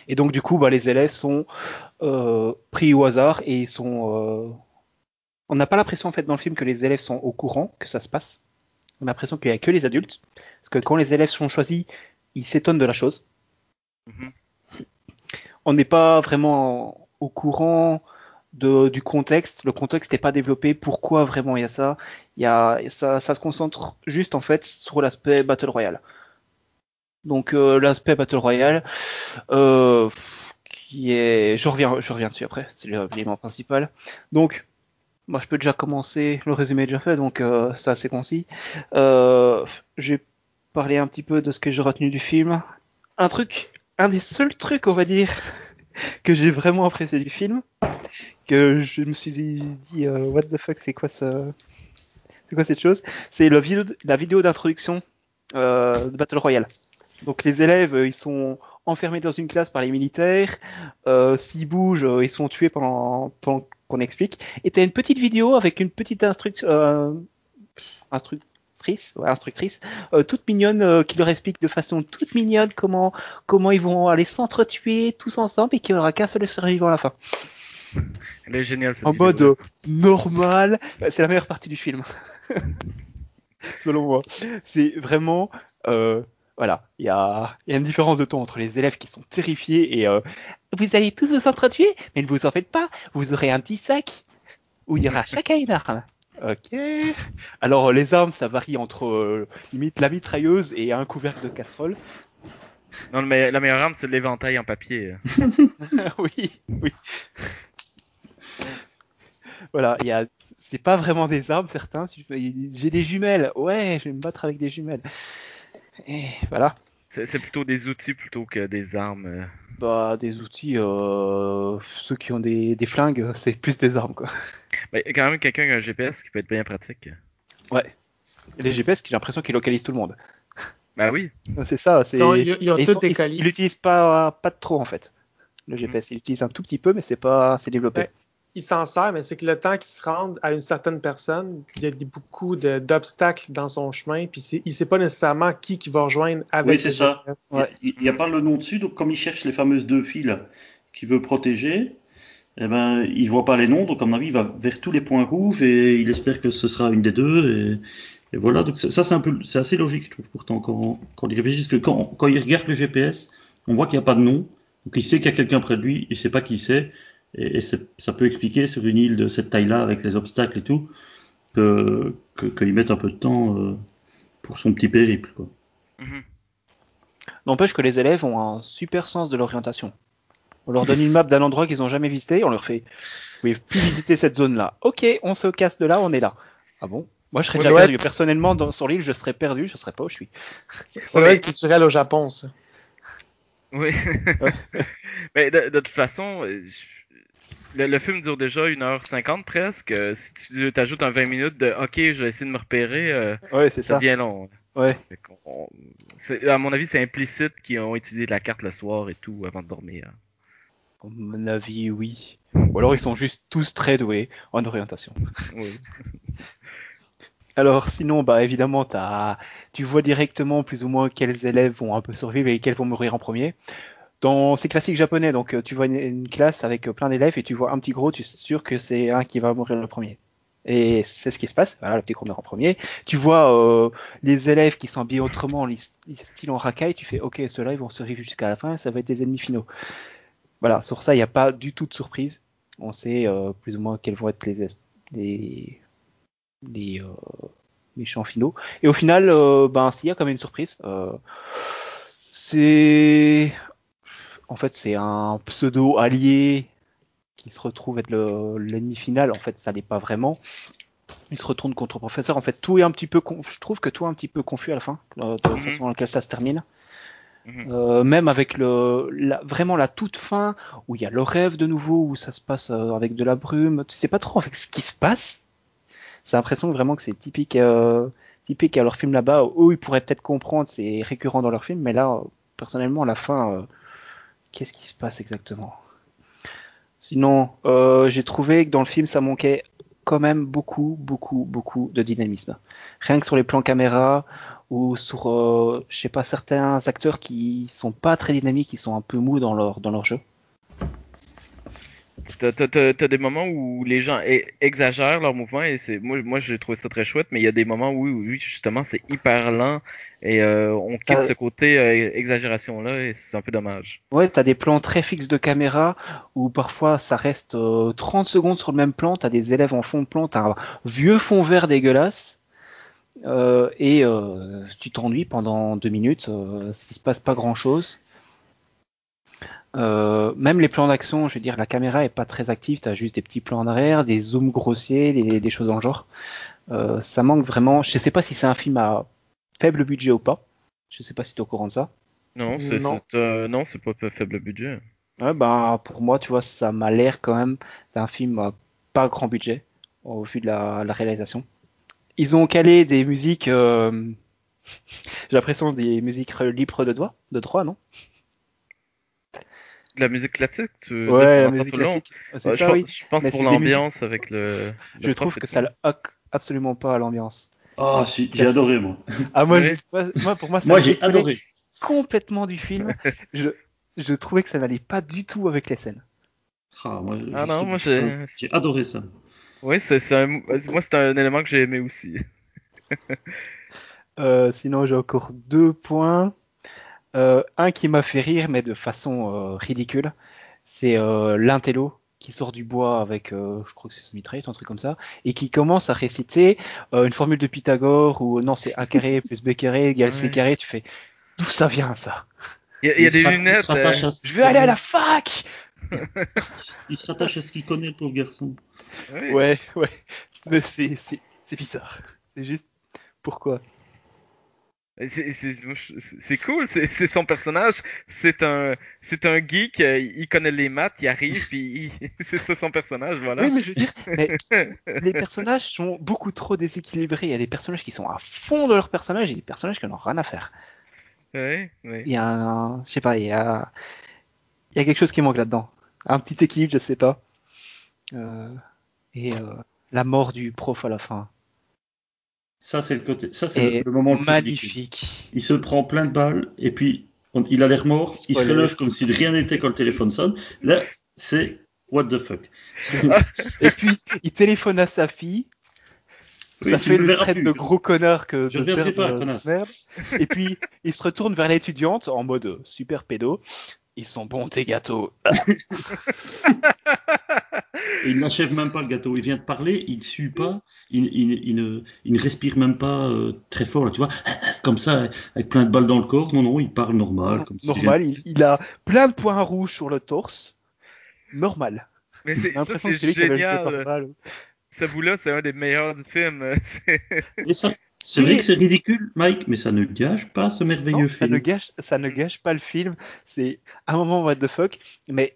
Et donc du coup, bah, les élèves sont euh, pris au hasard et ils sont. On n'a pas l'impression en fait dans le film que les élèves sont au courant que ça se passe. On a l'impression qu'il n'y a que les adultes, parce que quand les élèves sont choisis, ils s'étonnent de la chose.
Mhm.
On n'est pas vraiment au courant de, du contexte. Le contexte n'est pas développé. Pourquoi vraiment il y a ça? Il y a ça, ça se concentre juste en fait sur l'aspect battle royale. Donc euh, l'aspect battle royale, euh, qui est, je reviens, je reviens dessus après. C'est l'élément principal. Donc moi, je peux déjà commencer. Le résumé est déjà fait, donc euh, c'est assez concis. Euh, je vais parler un petit peu de ce que j'ai retenu du film. Un truc, un des seuls trucs, on va dire, (laughs) que j'ai vraiment apprécié du film, que je me suis dit, euh, what the fuck, c'est quoi ce, c'est quoi cette chose? C'est la vidéo, la vidéo d'introduction euh, de Battle Royale. Donc les élèves, euh, ils sont enfermés dans une classe par les militaires. Euh, S'ils bougent, euh, ils sont tués pendant, pendant qu'on explique. Et t'as une petite vidéo avec une petite instruction, euh, instructrice, ouais, instructrice, euh, toute mignonne, euh, qui leur explique de façon toute mignonne comment comment ils vont aller s'entretuer tous ensemble et qu'il n'y aura qu'un seul survivant à la fin.
Elle est géniale cette
En
vidéo.
mode euh, normal, c'est la meilleure partie du film. (laughs) Selon moi, c'est vraiment euh, Voilà, il y a, y a une différence de ton entre les élèves qui sont terrifiés et euh, vous allez tous vous entretuer, mais ne vous en faites pas, vous aurez un petit sac où il y aura chacun une arme. Ok. Alors les armes, ça varie entre euh, limite la mitrailleuse et un couvercle de casserole.
Non, me- la meilleure arme, c'est l'éventail en papier. (laughs)
oui, oui. Voilà, il y a, c'est pas vraiment des armes certains. J'ai des jumelles, ouais, je vais me battre avec des jumelles. Et voilà.
C'est c'est plutôt des outils plutôt que des armes. euh.
Bah, des outils, euh, ceux qui ont des, des flingues, (laughs) c'est plus des armes, quoi.
Mais il y a quand même quelqu'un qui a un GPS qui peut être bien pratique.
Ouais. Et les GPS, j'ai l'impression qu'ils localisent tout le monde. (laughs)
Bah oui.
C'est ça, c'est.
Ils-
l'utilisent pas, pas trop, en fait. Le GPS, ils l'utilisent un tout petit peu, mais c'est pas, c'est développé.
Ouais. Il s'en sert, mais c'est que le temps qu'il se rende à une certaine personne, il y a beaucoup d'obstacles dans son chemin, puis il sait pas nécessairement qui qui va rejoindre avec
Oui, c'est ça. Il n'y a pas le nom dessus, donc comme il cherche les fameuses deux fils qu'il veut protéger, eh ben, il voit pas les noms, donc à mon avis, il va vers tous les points rouges et il espère que ce sera une des deux. Et, et voilà, donc ça, c'est un peu, c'est assez logique, je trouve, pourtant, quand, quand il réfléchit, parce que quand, quand il regarde le GPS, on voit qu'il n'y a pas de nom, donc il sait qu'il y a quelqu'un près de lui, il sait pas qui c'est, et, et c'est- ça peut expliquer sur une île de cette taille-là, avec les obstacles et tout, que, que, qu'il mette un peu de temps euh, pour son petit périple, quoi.
Mhm.
N'empêche que les élèves ont un super sens de l'orientation. On leur donne une map d'un endroit qu'ils n'ont jamais visité, on leur fait Vous pouvez plus visiter cette zone-là. Ok, on se casse de là, on est là. Ah bon? Moi, je serais
Ouais,
déjà
ouais.
perdu. Personnellement, dans, sur l'île, je serais perdu, je serais pas où je suis.
Doit être culturel au Japon, ça.
Oui. (laughs) (laughs) Mais de, de toute façon, euh, je- le, le film dure déjà 1h50 presque. Euh, Si tu t'ajoutes un 20 minutes de OK, je vais essayer de me repérer, euh,
Ouais, c'est
ça devient long.
Ouais.
On- c'est- à mon avis, c'est implicite qu'ils ont utilisé la carte le soir et tout avant de dormir.
À mon avis, oui. Ou alors ils sont juste tous très doués en orientation.
Oui. (laughs)
Alors sinon, bah évidemment, t'as, tu vois directement plus ou moins quels élèves vont un peu survivre et quels vont mourir en premier. Dans c'est classique japonais, donc euh, tu vois une, une classe avec euh, plein d'élèves et tu vois un petit gros, tu es sûr que c'est un qui va mourir le premier. Et c'est ce qui se passe. Voilà, le petit gros meurt en premier. Tu vois euh, les élèves qui sont habillés autrement, les- les style en racaille, tu fais OK, ceux-là ils vont survivre jusqu'à la fin, ça va être les ennemis finaux. Voilà, sur ça il n'y a pas du tout de surprise. On sait euh, plus ou moins quels vont être les es- les les euh, méchants finaux. Et au final, euh, ben, s'il y a quand même une surprise, c'est en fait c'est un pseudo allié qui se retrouve être le- l'ennemi final. En fait, ça l'est pas vraiment. Il se retourne contre le professeur. En fait, tout est un petit peu, je trouve que tout est un petit peu confus à la fin, euh, de la
Mhm.
façon dans laquelle ça se termine.
Mhm.
Euh, même avec le, la, vraiment la toute fin où il y a le rêve de nouveau où ça se passe euh, avec de la brume. Tu sais pas trop avec ce qui se passe. J'ai l'impression vraiment que c'est typique, euh, typique à leur film là-bas. Eux, ils pourraient peut-être comprendre, c'est récurrent dans leur film, mais là, personnellement, à la fin, euh, qu'est-ce qui se passe exactement? Sinon, euh, j'ai trouvé que dans le film, ça manquait quand même beaucoup, beaucoup, beaucoup de dynamisme. Rien que sur les plans caméra ou sur, euh, je sais pas, certains acteurs qui sont pas très dynamiques, qui sont un peu mous dans leur, dans leur jeu.
T'as, t'as- des moments où les gens exagèrent leurs mouvements et c'est moi moi j'ai trouvé ça très chouette mais il y a des moments où oui justement c'est hyper lent et euh, on quitte
Euh,
ce côté euh, exagération là et c'est un peu dommage.
Ouais, t'as des plans très fixes de caméra où parfois ça reste euh, 30 secondes sur le même plan, t'as des élèves en fond de plan, t'as un vieux fond vert dégueulasse euh, et euh, tu t'ennuies pendant deux minutes, euh, il se passe pas grand chose. Euh, même les plans d'action, je veux dire, la caméra est pas très active, t'as juste des petits plans en arrière, des zooms grossiers, des, des choses dans le genre. Euh, ça manque vraiment. Je sais pas si c'est un film à faible budget ou pas. Je sais pas si t'es au courant de ça.
Non c'est
Non.
c'est, euh, non c'est pas faible budget.
Ouais, ben, pour moi, tu vois, ça m'a l'air quand même d'un film à pas grand budget au vu de la, la réalisation. Ils ont calé des musiques, euh, (laughs) j'ai l'impression des musiques libres de droit, de droit, non?
De la musique classique tu veux
Ouais, la musique classique. C'est
Ouais,
ça,
je,
oui.
pense- je pense
Mais
pour l'ambiance avec le,
Je
le
trouve que ça le hoque absolument pas à l'ambiance.
Ah, si, j'ai adoré, moi.
Ah, moi,
Ouais.
je- moi, pour moi, ça
Moi, j'ai adoré.
complètement du film. (laughs) je, je trouvais que ça n'allait pas du tout avec les scènes.
Ah, moi,
Ah non, moi, j'ai-
j'ai adoré ça.
Oui c'est c'est un moi c'est un élément que j'ai aimé aussi. (laughs)
Euh, sinon, j'ai encore deux points. Euh, un qui m'a fait rire, mais de façon euh, ridicule, c'est euh, l'intello qui sort du bois avec, euh, je crois que c'est son mitraillette, un truc comme ça, et qui commence à réciter euh, une formule de Pythagore ou non, c'est A carré plus B carré égale C carré. Tu fais d'où ça vient ça?
Il y a, y a des lunettes.
se rattache
euh,
à ce
Je
qu'il
veux aller à
connaît.
la fac (laughs)
Il se rattache à ce qu'il connaît, le pauvre garçon.
oui.
Ouais, ouais, mais (laughs) c'est c'est c'est bizarre. C'est juste pourquoi?
C'est- cool, c'est son personnage. C'est un, c'est un geek. euh, Il connaît les maths, il arrive, puis (laughs) c'est ça son personnage, voilà.
Oui, mais je veux dire, mais (laughs) les personnages sont beaucoup trop déséquilibrés. Il y a des personnages qui sont à fond de leur personnage et des personnages qui n'en ont rien à faire.
Ouais, ouais.
Il y a un, je sais pas, il y a, il y a quelque chose qui manque là-dedans. Un petit équilibre, je sais pas. Euh, et euh, la mort du prof à la fin.
Ça, c'est le côté. Ça, c'est
est
le moment le plus ridicule.
magnifique.
Il se prend plein de balles et puis on- il a l'air mort. Il se relève comme si de rien n'était quand le téléphone sonne. Là, c'est what the fuck. (laughs)
Et puis, il téléphone à sa fille.
Oui,
ça fait
ne
le trait de gros connard que
Je
de
reviendrai
père
pas, connasse.
merde. Et puis, il se retourne vers l'étudiante en mode euh, super pédo. Ils sont bons tes gâteaux. (laughs)
Et il n'achève même pas le gâteau. Il vient de parler, il ne sue pas, il, il- il ne, il ne respire même pas euh, très fort, là, tu vois, (laughs) comme ça, avec plein de balles dans le corps. Non, non, il parle normal. Comme si
Normal, il, il a plein de points rouges sur le torse. Normal.
Mais c'est génial.
par.
Ce bout-là, c'est un des meilleurs du film. (laughs) C'est-
Et ça, c'est vrai que c'est ridicule, Mike, mais ça ne gâche pas ce merveilleux
Non, ça
film.
ne gâche, ça ne gâche pas le film. C'est un moment what the fuck, mais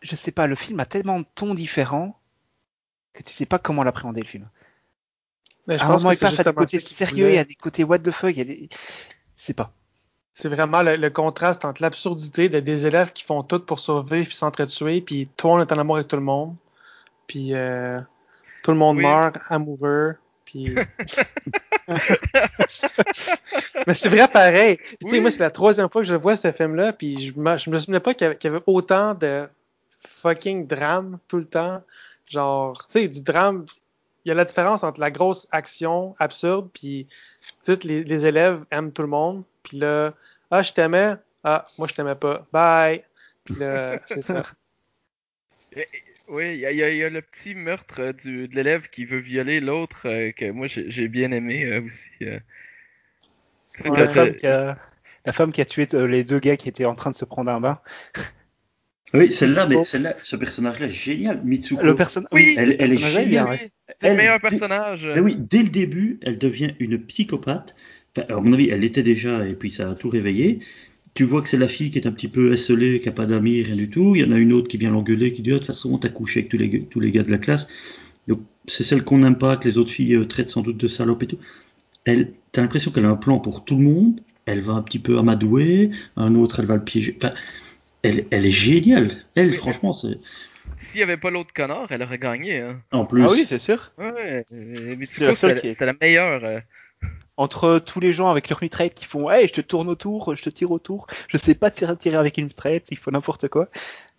je sais pas, le film a tellement de tons différents que tu sais pas comment l'appréhender le film.
Mais je
à un
pense
moment,
que
il
c'est
passe à des côtés sérieux, il y a des côtés what the fuck, il y a des, c'est pas.
C'est vraiment le, le contraste entre l'absurdité de des élèves qui font tout pour survivre puis s'entretuer, puis tout le monde est en amour avec tout le monde, puis euh, tout le monde
Oui.
meurt amoureux, puis. (laughs) Mais c'est vrai pareil. Tu sais,
Oui.
moi c'est la troisième fois que je vois ce film-là, puis je me, je me souvenais pas y, qu'il y avait autant de fucking drame tout le temps. Genre, tu sais, du drame. Il y a la différence entre la grosse action absurde, puis tous les, les élèves aiment tout le monde, puis là, ah, je t'aimais, ah, moi je t'aimais pas, bye. Puis là, (laughs) c'est ça.
Oui, il y, a- y y le petit meurtre du, de l'élève qui veut violer l'autre euh, que moi j'ai bien aimé euh, aussi. euh.
Ouais.
la, femme qui a, la femme qui a tué euh, les deux gars qui étaient en train de se prendre un bain.
Oui, celle-là, mais
Bon.
celle-là, ce personnage-là est génial. Mitsuko.
Le personnage,
Oui,
elle, elle est géniale.
bien,
oui, c'est le
Elle,
meilleur
dès-
personnage.
Mais oui, dès le début, elle devient une psychopathe. Enfin, à mon avis, elle l'était déjà, et puis ça a tout réveillé. Tu vois que c'est la fille qui est un petit peu esselée, qui n'a pas d'amis, rien du tout. Il y en a une autre qui vient l'engueuler, qui dit Ah, De toute façon, t'as couché avec tous les, gars- tous les gars de la classe. Donc, c'est celle qu'on n'aime pas, que les autres filles euh, traitent sans doute de salope et tout. Elle, t'as l'impression qu'elle a un plan pour tout le monde. Elle va un petit peu amadouer. Un autre, elle va le piéger. Enfin, elle, elle est géniale. Elle, franchement, c'est.
S'il n'y avait pas l'autre connard, elle aurait gagné. Hein.
En plus.
Ah oui, c'est sûr.
Ouais,
C'est la est-
la meilleure. euh.
Entre tous les gens avec leur mitraillette qui font, hey, je te tourne autour, je te tire autour, je sais pas tirer, tirer avec une mitraillette, il faut n'importe quoi.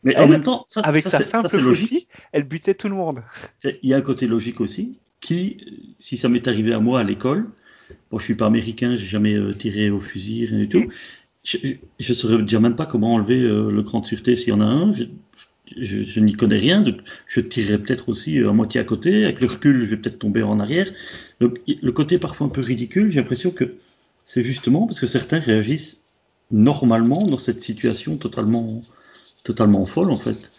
mais en même temps, ça,
Avec
ça,
sa
ça,
simple
c'est logique.
elle butait tout le monde.
C'est- Il y a un côté logique aussi, qui, si ça m'est arrivé à moi à l'école, bon, je suis pas américain, j'ai jamais euh, tiré au fusil, rien du tout, je, je saurais dire même pas comment enlever euh, le cran de sûreté s'il y en a un, je, n'y connais rien, je tirerais peut-être aussi euh, à moitié à côté, avec le recul, je vais peut-être tomber en arrière. Donc le côté parfois un peu ridicule, j'ai l'impression que c'est justement parce que certains réagissent normalement dans cette situation totalement, totalement folle en fait.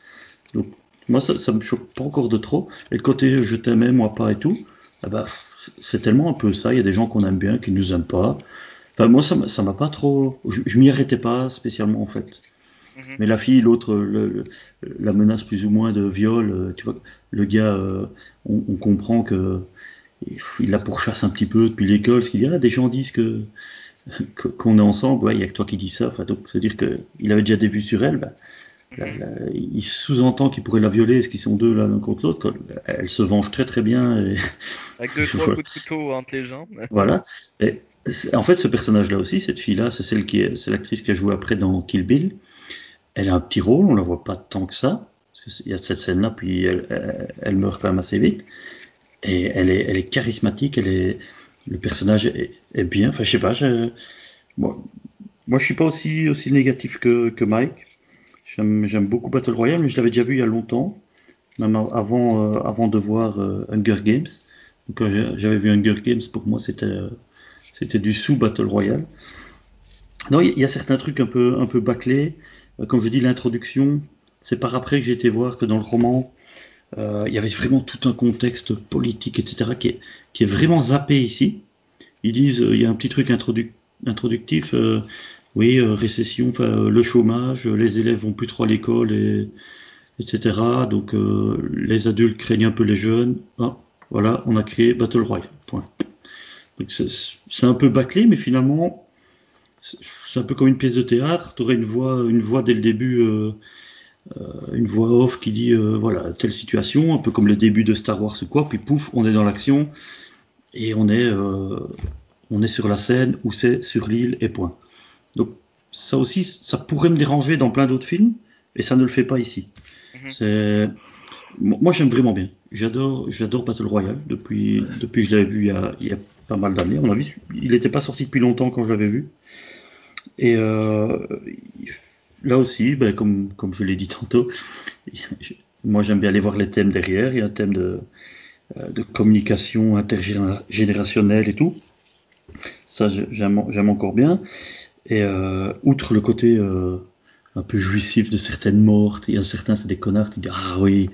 Donc moi ça, ça me choque pas encore de trop. Et le côté je t'aimais, moi pas et tout, pff, c'est tellement un peu ça. Il y a des gens qu'on aime bien, qui nous aiment pas. Enfin moi ça m'a- ça m'a pas trop, je, je m'y arrêtais pas spécialement en fait.
Mhm.
Mais la fille, l'autre, le- le- la menace plus ou moins de viol, euh, tu vois, le gars, euh, on, on comprend que il la pourchasse un petit peu depuis l'école, ce qu'il dit, ah, des gens disent que qu'on est ensemble, ouais, il y a que toi qui dis ça, enfin, donc, c'est-à-dire que il avait déjà des vues sur elle, bah, la- la- il sous-entend qu'il pourrait la violer, est-ce qu'ils sont deux l'un contre l'autre, elle se venge très très bien, et (laughs)
Avec deux, (laughs) trois coups de couteau entre les jambes. (laughs)
voilà. Et en fait, ce personnage-là aussi, cette fille-là, c'est celle qui est, c'est l'actrice qui a joué après dans Kill Bill. Elle a un petit rôle, on la voit pas tant que ça, parce qu'il y a cette scène-là, puis elle, elle, elle meurt quand même assez vite. Et elle est, elle est charismatique, elle est, le personnage est, est bien. Enfin, je sais pas, je, bon, moi, je suis pas aussi, aussi négatif que, que Mike. J'aime beaucoup Battle Royale, mais je l'avais déjà vu il y a longtemps, même avant, euh, avant de voir euh, Hunger Games. Donc, quand j'ai- j'avais vu Hunger Games, pour moi, c'était euh, du sous Battle Royale. Non, il y, a certains trucs un peu, un peu bâclés. Euh, Comme je dis, l'introduction, c'est par après que j'ai été voir que dans le roman, euh, il y avait vraiment tout un contexte politique, etc., qui est, qui est vraiment zappé ici. Ils disent, euh, il y a un petit truc introduc- introductif, euh, oui, euh, récession, euh, le chômage, euh, les élèves vont plus trop à l'école, et, etc. Donc les adultes craignent un peu les jeunes. Ah, voilà, on a créé Battle Royale. Point. C'est un peu bâclé, mais finalement, c'est un peu comme une pièce de théâtre. Tu aurais une voix, dès le début, une voix off qui dit voilà telle situation, un peu comme le début de Star Wars ou quoi. Puis pouf, on est dans l'action et on est on est sur la scène ou c'est sur l'île et point. Donc ça aussi, ça pourrait me déranger dans plein d'autres films et ça ne le fait pas ici.
Mhm.
Moi j'aime vraiment bien. J'adore j'adore Battle Royale depuis depuis que je l'avais vu il y a, il y a pas mal d'années. On a vu il n'était pas sorti depuis longtemps quand je l'avais vu. Et euh, là aussi, ben, comme comme je l'ai dit tantôt, (laughs) moi j'aime bien aller voir les thèmes derrière. Il y a un thème de euh, de communication intergénérationnelle et tout. Ça j'aime encore bien. Et euh, outre le côté euh, un peu jouissif de certaines morts, il y a certains c'est des connards qui disent ah oui,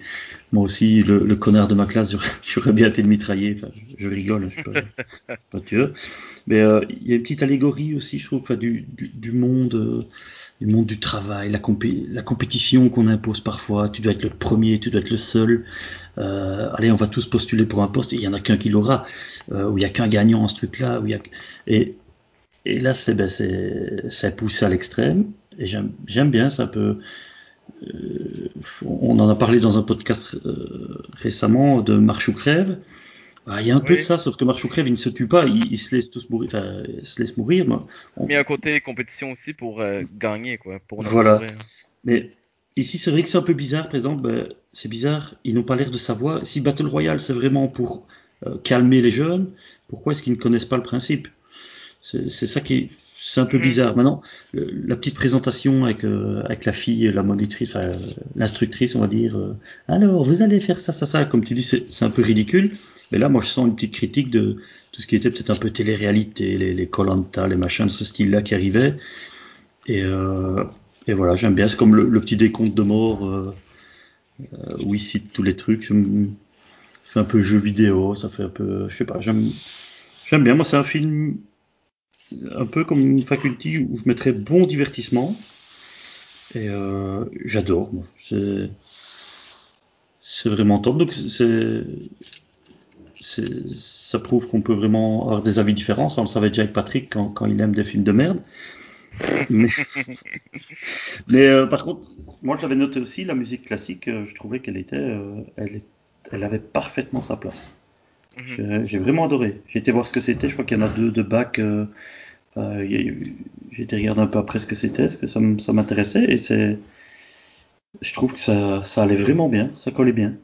moi aussi le, le connard de ma classe j'aurais- (laughs) bien été le mitrailler. Enfin, je, rigole, je suis pas, pas tueur. Mais euh, il y a une petite allégorie aussi, je trouve, enfin, du, du, du monde, euh, du monde du travail, la, compé la compétition qu'on impose parfois. Tu dois être le premier, tu dois être le seul. Euh, allez, on va tous postuler pour un poste il y en a qu'un qui l'aura. Euh, où il y a qu'un gagnant en ce truc-là. Où il y a et et là, c'est ben, c'est poussé à l'extrême. Et j'aime j'aime bien, ça peut. euh, on en a parlé dans un podcast euh, récemment de Marche ou crève. Ah, Il y a un peu de ça, sauf que Marche ou crève, il ne se tue pas, il, il se laisse tous mourir, enfin, il se laisse mourir. Mais, on-
un côté compétition aussi pour euh, gagner, quoi. Pour
Voilà.
mourir.
mais ici, c'est vrai que c'est un peu bizarre, par exemple, ben, c'est bizarre, ils n'ont pas l'air de savoir. Si Battle Royale, c'est vraiment pour calmer les jeunes, pourquoi est-ce qu'ils ne connaissent pas le principe? C'est ça qui est, c'est un peu
Mhm.
bizarre. Maintenant, le- la petite présentation avec, euh, avec la fille, la monitrice, enfin, l'instructrice, on va dire, euh, alors, vous allez faire ça, ça, ça, comme tu dis, c'est un peu ridicule. Mais là, moi, je sens une petite critique de tout ce qui était peut-être un peu télé-réalité, les, les Koh-Lanta, les machins de ce style-là qui arrivaient. Et, euh, et voilà, j'aime bien. C'est comme le, le petit décompte de mort où il cite tous les trucs. Ça fait un peu jeu vidéo, ça fait un peu, je sais pas, j'aime, j'aime bien. Moi, c'est un film un peu comme une faculty où je mettrais bon divertissement. Et euh, j'adore. C'est, vraiment top. Donc, ça prouve qu'on peut vraiment avoir des avis différents. Ça, on le savait déjà avec Patrick quand, il aime des films de merde. Mais, (laughs) euh, par contre, moi je l'avais noté aussi, la musique classique, euh, je trouvais qu'elle était, elle avait parfaitement sa place.
Mhm.
J'ai vraiment adoré. J'ai été voir ce que c'était, je crois qu'il y en a deux de bac. euh, euh, J'ai été regarder un peu après ce que c'était, ce que ça m'intéressait, et c'est. Je trouve que ça, ça allait vraiment bien, ça collait bien.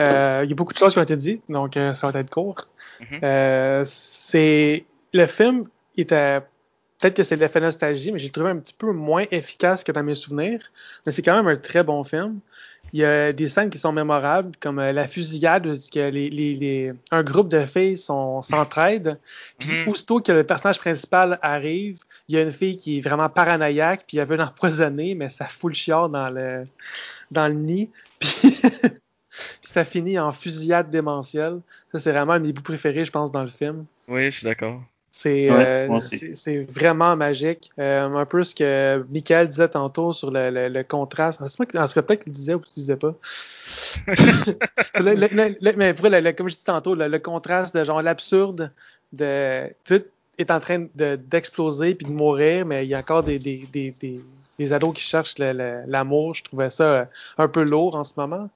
Euh, il y a beaucoup de choses qui ont été dites, donc euh, ça va être court.
Mhm.
Euh, c'est le film était peut-être que c'est l'effet nostalgie, mais j'ai trouvé un petit peu moins efficace que dans mes souvenirs. Mais c'est quand même un très bon film. Il y a des scènes qui sont mémorables, comme euh, la fusillade, où que les, les, les- un groupe de filles s'entraident. Puis
Mhm.
aussitôt que le personnage principal arrive, il y a une fille qui est vraiment paranoïaque, puis elle veut l'empoisonner, mais ça fout le chiard dans le, dans le nid. (laughs) Puis, puis ça finit en fusillade démentielle. Ça, c'est vraiment un de mes bouts préférés, je pense, dans le film.
Oui, je suis d'accord.
C'est
Ouais,
euh, c'est- vraiment magique. Euh, un peu ce que Michael disait tantôt sur le, le, le contraste. En tout cas, peut-être qu'il disait ou qu'il le disait pas. (laughs) Le- mais pour comme je dis tantôt, le, contraste de genre l'absurde de tout est en train de- d'exploser puis de mourir, mais il y a encore des, des, des, des, des ados qui cherchent l'amour. Je trouvais ça euh, un peu lourd en ce moment.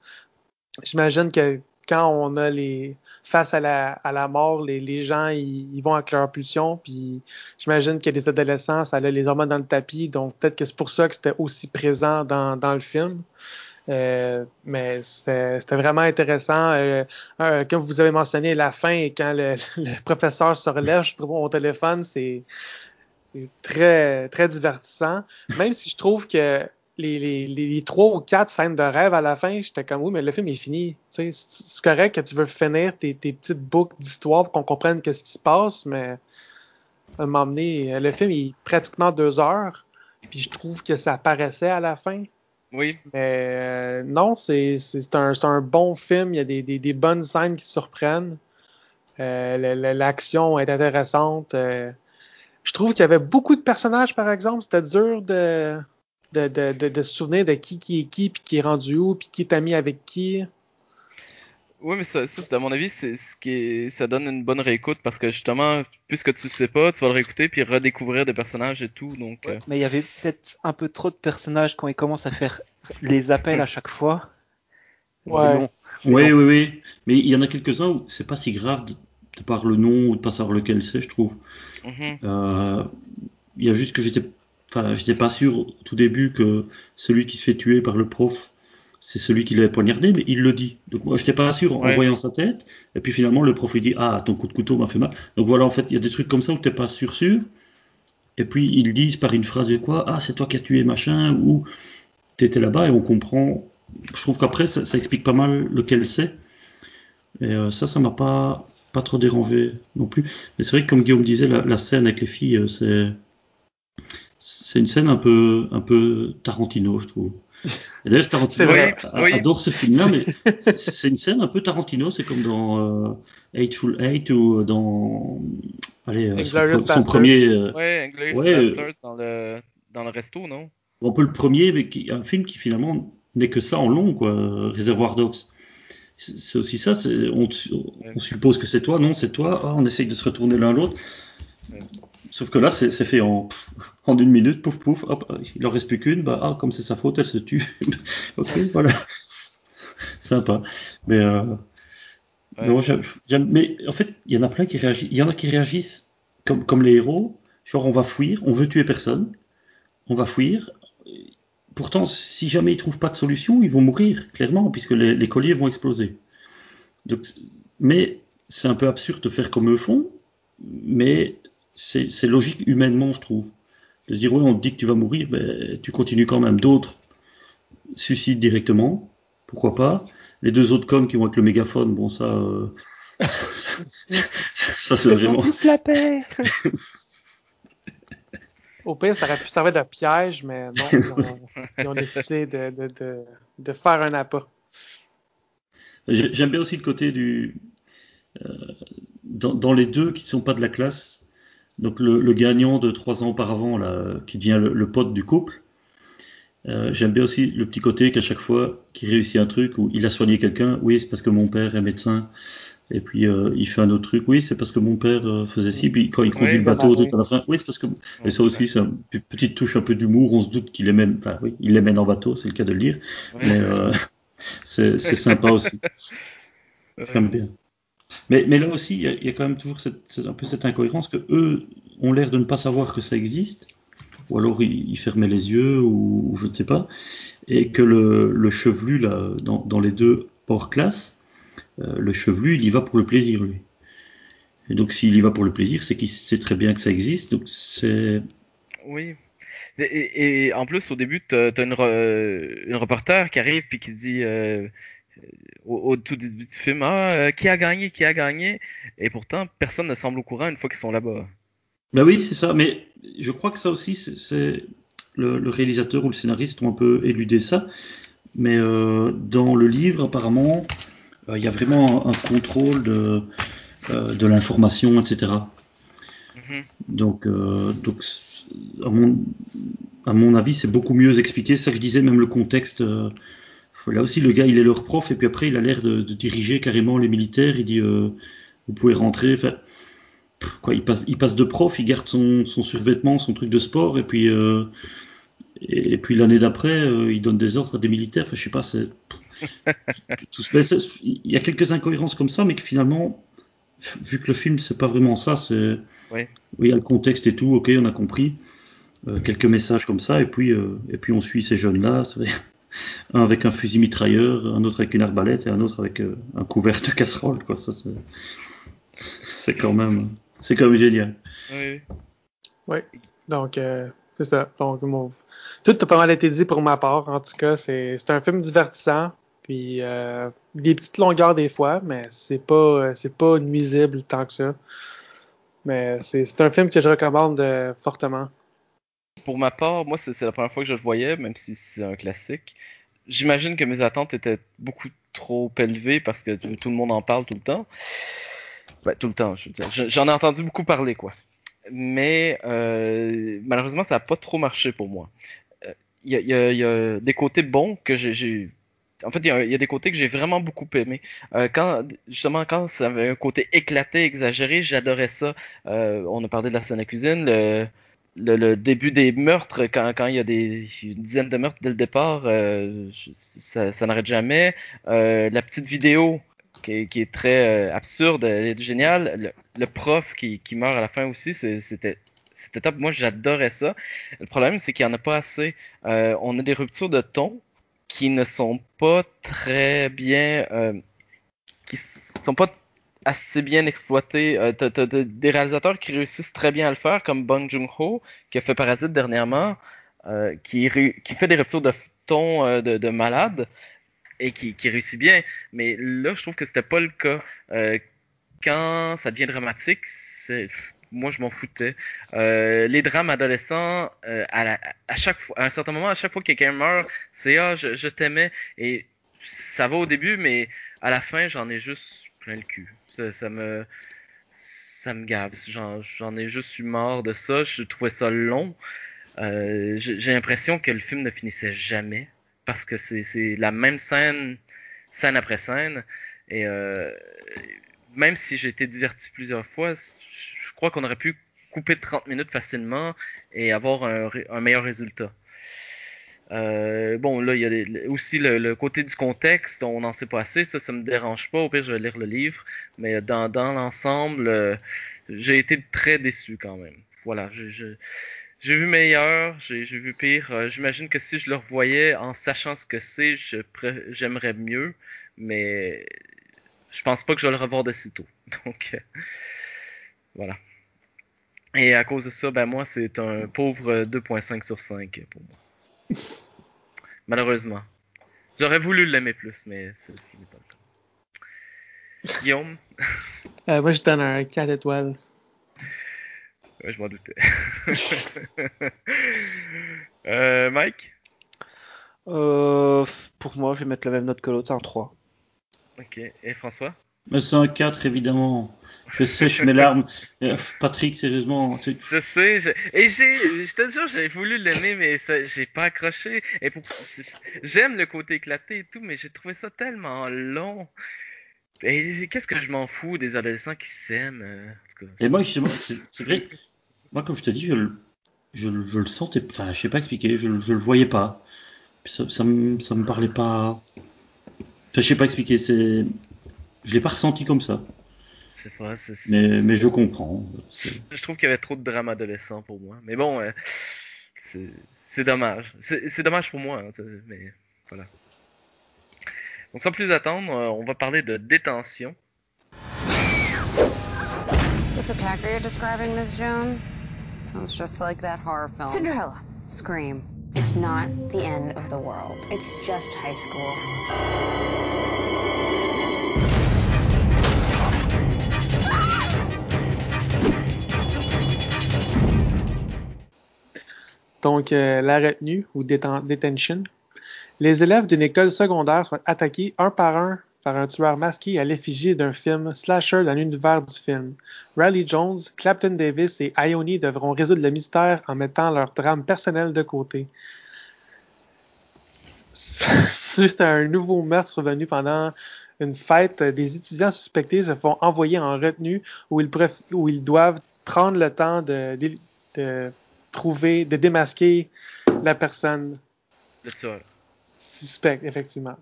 J'imagine que quand on a les face à la, à la mort, les, les gens ils, vont avec leur pulsion, puis j'imagine que les adolescents, ça a les hormones dans le tapis, donc peut-être que c'est pour ça que c'était aussi présent dans, dans le film. Euh, mais c'était vraiment intéressant. Euh, comme vous avez mentionné, la fin, quand le, (laughs) le professeur se relève au téléphone, C'est très, très divertissant. Même si je trouve que les, les, les trois ou quatre scènes de rêve à la fin, j'étais comme oui, mais le film est fini. C'est correct que tu veux finir tes, tes petites boucles d'histoire pour qu'on comprenne qu'est-ce qui se passe, mais à un moment donné, le film est pratiquement deux heures. Puis je trouve que ça apparaissait à la fin.
Oui.
Mais euh, non, c'est un, un bon film. Il y a des, des, des bonnes scènes qui surprennent. Euh, L'action est intéressante. Euh, je trouve qu'il y avait beaucoup de personnages, par exemple. C'était dur de, de, de, de, de se souvenir de qui qui est qui, puis qui est rendu où, puis qui est ami avec qui.
Oui, mais ça, ça, à mon avis, c'est ce qui est, ça donne une bonne réécoute parce que justement, puisque tu sais pas, tu vas le réécouter puis redécouvrir des personnages et tout. Donc, euh,
Mais il y avait peut-être un peu trop de personnages quand ils commencent à faire les appels à chaque fois.
Ouais.
Long.
Oui,
long.
oui, oui. Mais il y en a quelques-uns où c'est pas si grave de, de par le nom ou de pas savoir lequel c'est, je trouve.
mhm.
Euh, Il y a juste que j'étais, enfin, j'étais pas sûr au tout début que celui qui se fait tuer par le prof, c'est celui qui l'avait poignardé, mais il le dit. Donc moi, j'étais pas sûr en
Ouais.
voyant sa tête. Et puis finalement, le prof il dit, ah, ton coup de couteau m'a fait mal. Donc voilà, en fait, il y a des trucs comme ça où t'es pas sûr sûr. Et puis ils disent par une phrase de quoi, ah, c'est toi qui as tué machin, ou t'étais là-bas et on comprend. Je trouve qu'après, ça, ça explique pas mal lequel c'est. Et euh, ça, ça m'a pas, pas trop dérangé non plus. Mais c'est vrai que comme Guillaume disait, la, la scène avec les filles, euh, c'est, c'est une scène un peu, un peu Tarantino, je trouve. D'ailleurs, (laughs) Tarantino
vrai,
a- a-
oui.
adore ce film-là, mais (laughs) c'est une scène un peu Tarantino, c'est comme dans euh, Hateful Eight ou dans, allez, euh, son, premier, euh,
Ouais,
Ouais, euh,
dans le dans le resto, non?
un peu le premier, mais qui, un film qui finalement n'est que ça en long, quoi, euh, Reservoir Dogs. C'est aussi ça, on suppose que c'est toi, non, c'est toi, ah, on essaye de se retourner l'un l'autre. Sauf que là, c'est fait en, en une minute, pouf pouf, hop, il en reste plus qu'une, bah, ah, comme c'est sa faute, elle se tue. (laughs) ok, voilà. Sympa. Mais, euh,
Ouais.
non, mais en fait, il y en a plein qui réagissent, il y en a qui réagissent comme, comme les héros, genre on va fuir, on veut tuer personne, on va fuir, Pourtant, si jamais ils trouvent pas de solution, ils vont mourir, clairement, puisque les, les colliers vont exploser. Donc, mais c'est un peu absurde de faire comme eux font, mais c'est c'est logique humainement, je trouve. De se dire, ouais, on te dit que tu vas mourir, ben, tu continues quand même. D'autres suicident directement, pourquoi pas. Les deux autres cons qui vont avec le mégaphone, bon, ça, euh, (laughs) ça c'est
Ils
vraiment.
tous la paix. (laughs)
Au pire, ça aurait pu servir de piège, mais non, ils ont, ils ont décidé de, de, de, de faire un appât.
J'ai- J'aime bien aussi le côté du. euh, dans, dans les deux qui ne sont pas de la classe, donc le, le gagnant de trois ans auparavant, là, qui devient le, le pote du couple, euh, j'aime bien aussi le petit côté qu'à chaque fois qu'il réussit un truc où il a soigné quelqu'un, oui, c'est parce que mon père est médecin, et puis euh, il fait un autre truc, oui, c'est parce que mon père euh, faisait ci, puis quand il conduit
Oui,
le bateau tout à la fin, oui, c'est parce que. Et ça aussi, c'est une petite touche un peu d'humour, on se doute qu'il les mène, enfin oui, il les mène en bateau, c'est le cas de le dire, mais (laughs) c'est c'est sympa aussi. (laughs) J'aime bien. Mais, là aussi, il y, a- quand même toujours un peu cette incohérence que eux ont l'air de ne pas savoir que ça existe, ou alors ils, ils fermaient les yeux, ou, je ne sais pas, et que le, chevelu, là, dans, les deux hors classe, euh, le chevelu, il y va pour le plaisir, lui. Et donc s'il y va pour le plaisir, c'est qu'il sait très bien que ça existe, donc c'est...
Oui. Et, en plus, au début, t'as as une reporter qui arrive puis qui dit euh, au, au tout début du film, ah, euh, qui a gagné, qui a gagné, et pourtant personne ne semble au courant une fois qu'ils sont là-bas.
Ben oui, c'est ça, mais je crois que ça aussi, c'est- le, le réalisateur ou le scénariste ont un peu éludé ça. Mais euh, dans le livre, apparemment, euh, il y a vraiment un, un contrôle de, de l'information, etc.
Mhm.
Donc, à, mon, à mon avis, c'est beaucoup mieux expliqué. Ça que je disais, même le contexte. Là aussi, le gars, il est leur prof, et puis après, il a l'air de, de diriger carrément les militaires. Il dit, euh, vous pouvez rentrer. Enfin, quoi, il passe, il passe de prof, il garde son, son survêtement, son truc de sport, et puis, euh, et, et puis l'année d'après, euh, il donne des ordres à des militaires. Enfin, je sais pas, c'est- Il y a quelques incohérences comme ça, mais que finalement, vu que le film c'est pas vraiment ça, c'est
Ouais.
oui, il y a le contexte et tout, ok, on a compris. Euh, quelques messages comme ça, et puis, euh, et puis on suit ces jeunes-là. Un avec un fusil mitrailleur, un autre avec une arbalète et un autre avec euh, un couvert de casserole. Quoi. Ça, c'est, c'est quand même, c'est quand même génial.
Oui.
Ouais. Donc, euh, c'est ça. Donc, mon... tout a pas mal été dit pour ma part. En tout cas, c'est c'est un film divertissant. Puis, euh, des petites longueurs des fois, mais c'est pas, c'est pas nuisible tant que ça. Mais c'est c'est un film que je recommande euh, fortement.
Pour ma part, moi, c'est la première fois que je le voyais, même si c'est un classique. J'imagine que mes attentes étaient beaucoup trop élevées parce que tout le monde en parle tout le temps. Ben, tout le temps, je veux dire. Je- J'en ai entendu beaucoup parler, quoi. Mais euh, malheureusement, ça n'a pas trop marché pour moi. Euh, Il y, a, il y a- des côtés bons que j'ai-. En fait, il y, a, des côtés que j'ai vraiment beaucoup aimé. Euh, quand justement quand ça avait un côté éclaté, exagéré, j'adorais ça. Euh, on a parlé de la scène de cuisine, le, début des meurtres, quand, quand il y a des une dizaine de meurtres dès le départ, euh, ça, n'arrête jamais. Euh, la petite vidéo qui qui est très euh, absurde, elle est géniale. Le, prof qui, qui meurt à la fin aussi, c'était top. Moi, j'adorais ça. Le problème, c'est qu'il n'y en a pas assez. On a des ruptures de ton qui ne sont pas très bien, qui sont pas assez bien exploitées. Euh, t'as, des réalisateurs qui réussissent très bien à le faire, comme Bong Joon-ho, qui a fait Parasite dernièrement, euh, qui, fait des ruptures de ton euh, de, de malade et qui, réussit bien. Mais là, je trouve que c'était pas le cas. Quand ça devient dramatique, moi je m'en foutais. Les drames adolescents, à chaque fois, à un certain moment, à chaque fois que quelqu'un meurt, c'est ah je, je t'aimais et ça va au début, mais à la fin j'en ai juste le cul. Ça, me ça me gave. J'en, ai juste eu marre de ça. Je trouvais ça long. Euh, j'ai l'impression que le film ne finissait jamais parce que c'est la même scène, scène après scène. Et euh, même si j'ai été diverti plusieurs fois, je crois qu'on aurait pu couper 30 minutes facilement et avoir un, un meilleur résultat. Euh, bon, là, il y a aussi le, côté du contexte, on n'en sait pas assez, ça, ça me dérange pas, au pire, je vais lire le livre, mais dans, dans l'ensemble, euh, j'ai été très déçu quand même. Voilà, j'ai vu meilleur, j'ai vu pire. Euh, J'imagine que si je le revoyais en sachant ce que c'est, j'aimerais mieux, mais je pense pas que je vais le revoir de sitôt. (laughs) Donc, euh, voilà. Et à cause de ça, ben moi, c'est un pauvre 2.5 sur 5 pour moi. (laughs) Malheureusement. J'aurais voulu l'aimer plus, mais c'est- ce n'est pas le cas. Guillaume,
Euh, moi, je donne un 4 étoiles.
Ouais, je m'en doutais. (laughs) euh, Mike?
Euh, pour moi, je vais mettre la même note que l'autre, un 3.
Ok. Et François?
Mais c'est un 4, évidemment. Je sèche mes larmes. Euh, Patrick, sérieusement, tu-
Je sais, je... et j'ai, je te jure, j'ai voulu l'aimer, mais ça, j'ai pas accroché. Et pour... j'aime le côté éclaté et tout, mais j'ai trouvé ça tellement long. Et qu'est-ce que je m'en fous des adolescents qui s'aiment, euh, en tout cas.
Et moi, justement, c'est vrai. Moi, comme je te dis, je, le- je, je le sentais. Enfin, je sais pas expliquer. Je, le- je le voyais pas. Ça, ça, me, ça me parlait pas. Enfin, je sais pas expliquer. C'est. Je l'ai pas ressenti comme ça.
Je sais pas, c'est- c'est-
Mais, mais je comprends. C'est-
je trouve qu'il y avait trop de drame adolescent pour moi. Mais bon, euh, c'est c'est dommage. C'est c'est dommage pour moi, hein, ça- mais voilà. Donc sans plus attendre, euh, on va parler de détention.
This attacker you're describing, Ms. Jones, sounds just like that horror film.
Cinderella.
Scream. It's not the end of the world. It's just high school.
Donc, euh, la retenue ou detention. Les élèves d'une école secondaire sont attaqués un par un par un tueur masqué à l'effigie d'un film slasher dans l'univers du film. Riley Jones, Clapton Davis et Ione devront résoudre le mystère en mettant leur drame personnel de côté. (laughs) Suite à un nouveau meurtre survenu pendant une fête, des étudiants suspectés se font envoyer en retenue où ils, doivent prendre le temps de trouver, de démasquer la personne suspecte, effectivement.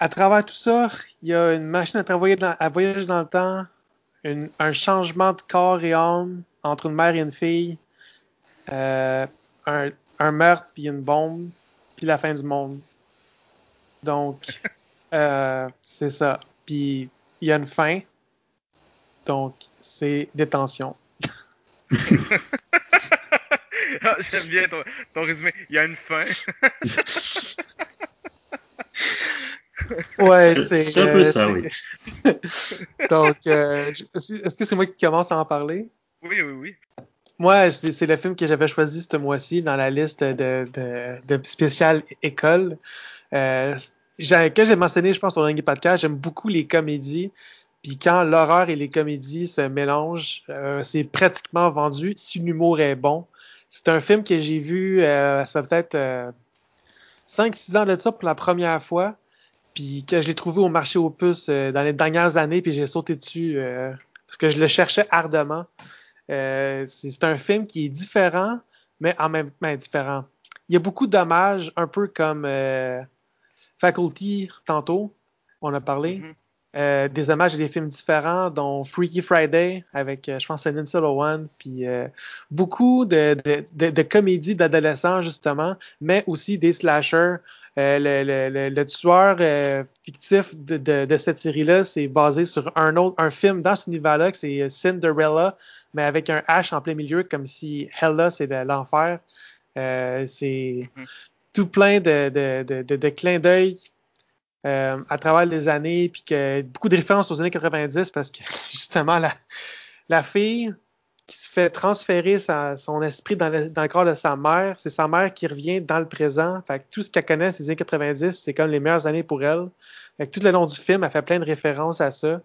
À travers tout ça, il y a une machine à travailler dans, à voyager dans le temps, une- un changement de corps et âme entre une mère et une fille, euh, un, un meurtre puis une bombe, puis la fin du monde. Donc, (laughs) euh, c'est ça. Puis, il y a une fin. Donc, c'est détention. (laughs)
Ah, J'aime bien ton, ton résumé. Il y a une fin.
Ouais, c'est.
C'est un peu
euh,
ça, oui. (laughs)
Donc, euh, est-ce que c'est moi qui commence à en parler?
Oui, oui, oui.
Moi, c'est le film que j'avais choisi ce mois-ci dans la liste de, de, de spécial école. Euh, j'ai- que j'ai mentionné, je pense, sur le dernier podcast, j'aime beaucoup les comédies. Puis quand l'horreur et les comédies se mélangent, euh, c'est pratiquement vendu si l'humour est bon. C'est un film que j'ai vu, euh, ça fait peut-être euh, 5-6 ans de ça pour la première fois. Puis que je l'ai trouvé au marché aux puces euh, dans les dernières années, puis j'ai sauté dessus euh, parce que je le cherchais ardemment. Euh, c'est un film qui est différent, mais en même temps différent. Il y a beaucoup d'hommages, un peu comme Faculty tantôt, on a parlé.
Mhm.
Euh, des hommages à des films différents, dont Freaky Friday avec, euh, je pense, Lindsay Lohan, puis euh, beaucoup de, de, de, de comédies d'adolescents justement, mais aussi des slashers. Euh, le, le, le, le tueur euh, fictif de, de, de cette série-là, c'est basé sur un autre, un film dans cet univers-là, que c'est Cinderella, mais avec un H en plein milieu, comme si Hella c'est de l'enfer. Euh, c'est
Mhm.
tout plein de, de, de, de, de clins d'œil euh, à travers les années, puis que beaucoup de références aux années 90 parce que (laughs) justement la, fille qui se fait transférer son esprit dans le, corps de sa mère, c'est sa mère qui revient dans le présent. Fait tout ce qu'elle connaît, c'est les années 90, c'est comme les meilleures années pour elle. Fait tout le long du film, elle fait plein de références à ça.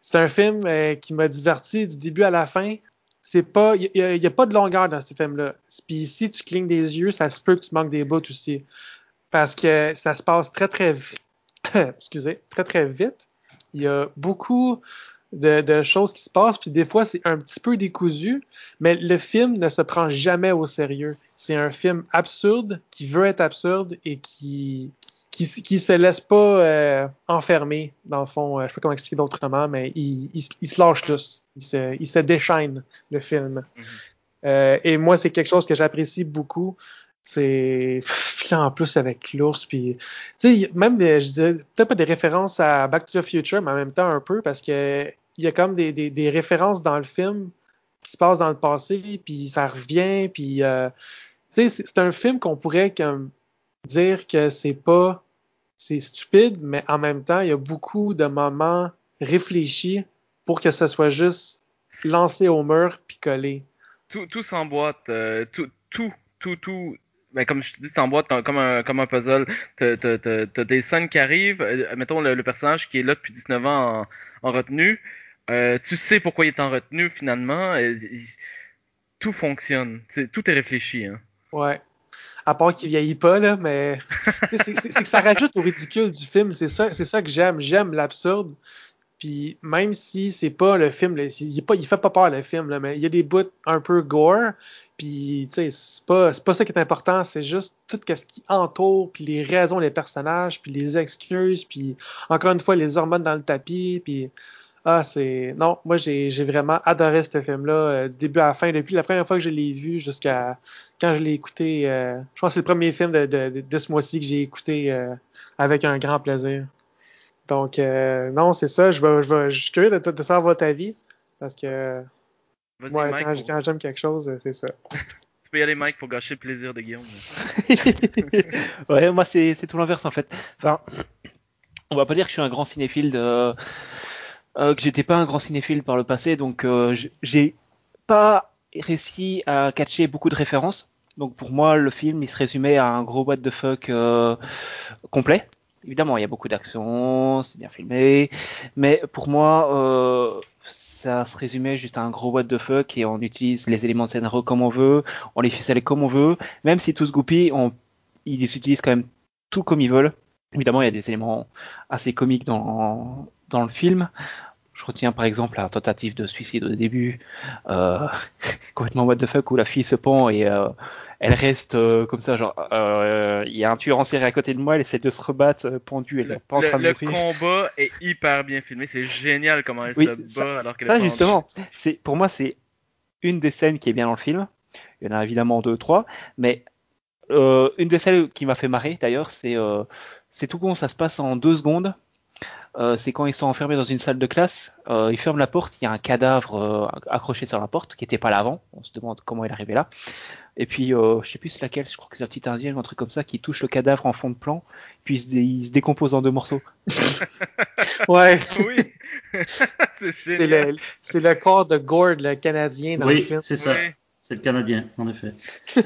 C'est un film euh, qui m'a diverti du début à la fin. C'est pas, il y, a- il y a pas de longueur dans ce film-là. Puis si tu clignes des yeux, ça se peut que tu manques des bouts aussi parce que ça se passe très très vite. (coughs) Excusez, très très vite. Il y a beaucoup de, de choses qui se passent, puis des fois c'est un petit peu décousu, mais le film ne se prend jamais au sérieux. C'est un film absurde qui veut être absurde et qui qui, qui se laisse pas euh, enfermer dans le fond. Euh, je sais pas comment expliquer d'autrement, mais il, il, se- il se lâche tous. Il se, il se déchaîne le film.
Mhm.
Euh, et moi c'est quelque chose que j'apprécie beaucoup. C'est en plus avec l'ours puis tu sais même des, je disais peut-être pas des références à Back to the Future mais en même temps un peu parce que il y a comme des, des, références dans le film qui se passent dans le passé puis ça revient puis euh, tu sais c'est c'est un film qu'on pourrait comme dire que c'est pas c'est stupide mais en même temps il y a beaucoup de moments réfléchis pour que ce soit juste lancé au mur puis collé
Tout, tout s'emboîte. euh, tout, tout, tout, tout. Ben, comme je te dis, t'emboîtes comme un, comme un puzzle. T'as, t'as des scènes qui arrivent. euh, mettons le, le personnage qui est là depuis 19 ans en, en retenue. Euh, tu sais pourquoi il est en retenue finalement. tout fonctionne. Tout est réfléchi. Hein.
Ouais. À part qu'il vieillit pas, là, mais (laughs) c'est que ça rajoute au ridicule du film. C'est ça, c'est ça que j'aime. J'aime l'absurde. Puis même si c'est pas le film, il, fait pas peur le film, mais il y a des bouts un peu gore. Puis tu sais, c'est pas, pas ça qui est important. C'est juste tout ce qui entoure, puis les raisons des personnages, puis les excuses, puis encore une fois les hormones dans le tapis, puis ah, c'est. Non, moi, j'ai vraiment adoré ce film-là, euh, du début à la fin, depuis la première fois que je l'ai vu jusqu'à quand je l'ai écouté. euh, je pense que c'est le premier film de ce mois-ci que j'ai écouté euh, avec un grand plaisir. Donc, euh, non, c'est ça. Je, vais, je, vais, je suis curieux de, de savoir votre avis. Parce que moi,
Mike.
quand,
pour-
quand j'aime quelque chose, c'est ça. (laughs)
Tu peux y aller, Mike, pour gâcher le plaisir de Guillaume. (laughs)
ouais, moi c'est tout l'inverse en fait. Enfin, on va pas dire que je suis un grand cinéphile de euh, que j'étais pas un grand cinéphile par le passé, donc euh, j'ai pas réussi à catcher beaucoup de références. Donc pour moi, le film il se résumait à un gros what the fuck euh, complet. Évidemment, il y a beaucoup d'action, c'est bien filmé, mais pour moi, euh, ça se résumait juste à un gros what the fuck et on utilise les éléments de comme on veut, on les ficelle comme on veut, même si tout se on, ils utilisent quand même tout comme ils veulent. Évidemment, il y a des éléments assez comiques dans, dans le film. Je retiens par exemple la tentative de suicide au début, euh, (laughs) complètement what the fuck, où la fille se pend et euh, elle reste euh, comme ça, genre, euh, il y a un tueur en série à côté de moi, elle essaie de se rebattre euh, pendue, elle
Le,
est pas en train de
le
mourir.
combat est hyper bien filmé. C'est génial comment elle
Oui,
se bat
ça,
alors qu'elle
ça,
est
justement, c'est pour moi c'est une des scènes qui est bien dans le film. Il y en a évidemment deux, trois, mais euh, une des scènes qui m'a fait marrer d'ailleurs, c'est c'est tout con, ça se passe en deux secondes. Euh, c'est quand ils sont enfermés dans une salle de classe, euh, ils ferment la porte, il y a un cadavre euh, accroché sur la porte qui était pas là avant. On se demande comment il est arrivé là. Et puis, euh, je sais plus c'est laquelle, je crois que c'est la petite indienne ou un truc comme ça qui touche le cadavre en fond de plan, puis il se, dé- il se décompose en deux morceaux. (laughs)
Ouais.
Oui. (laughs) c'est
C'est
génial.
le, c'est le corps de Gord, le Canadien, dans le
Oui,
film.
c'est ça.
Oui.
C'est le Canadien, en effet. (laughs)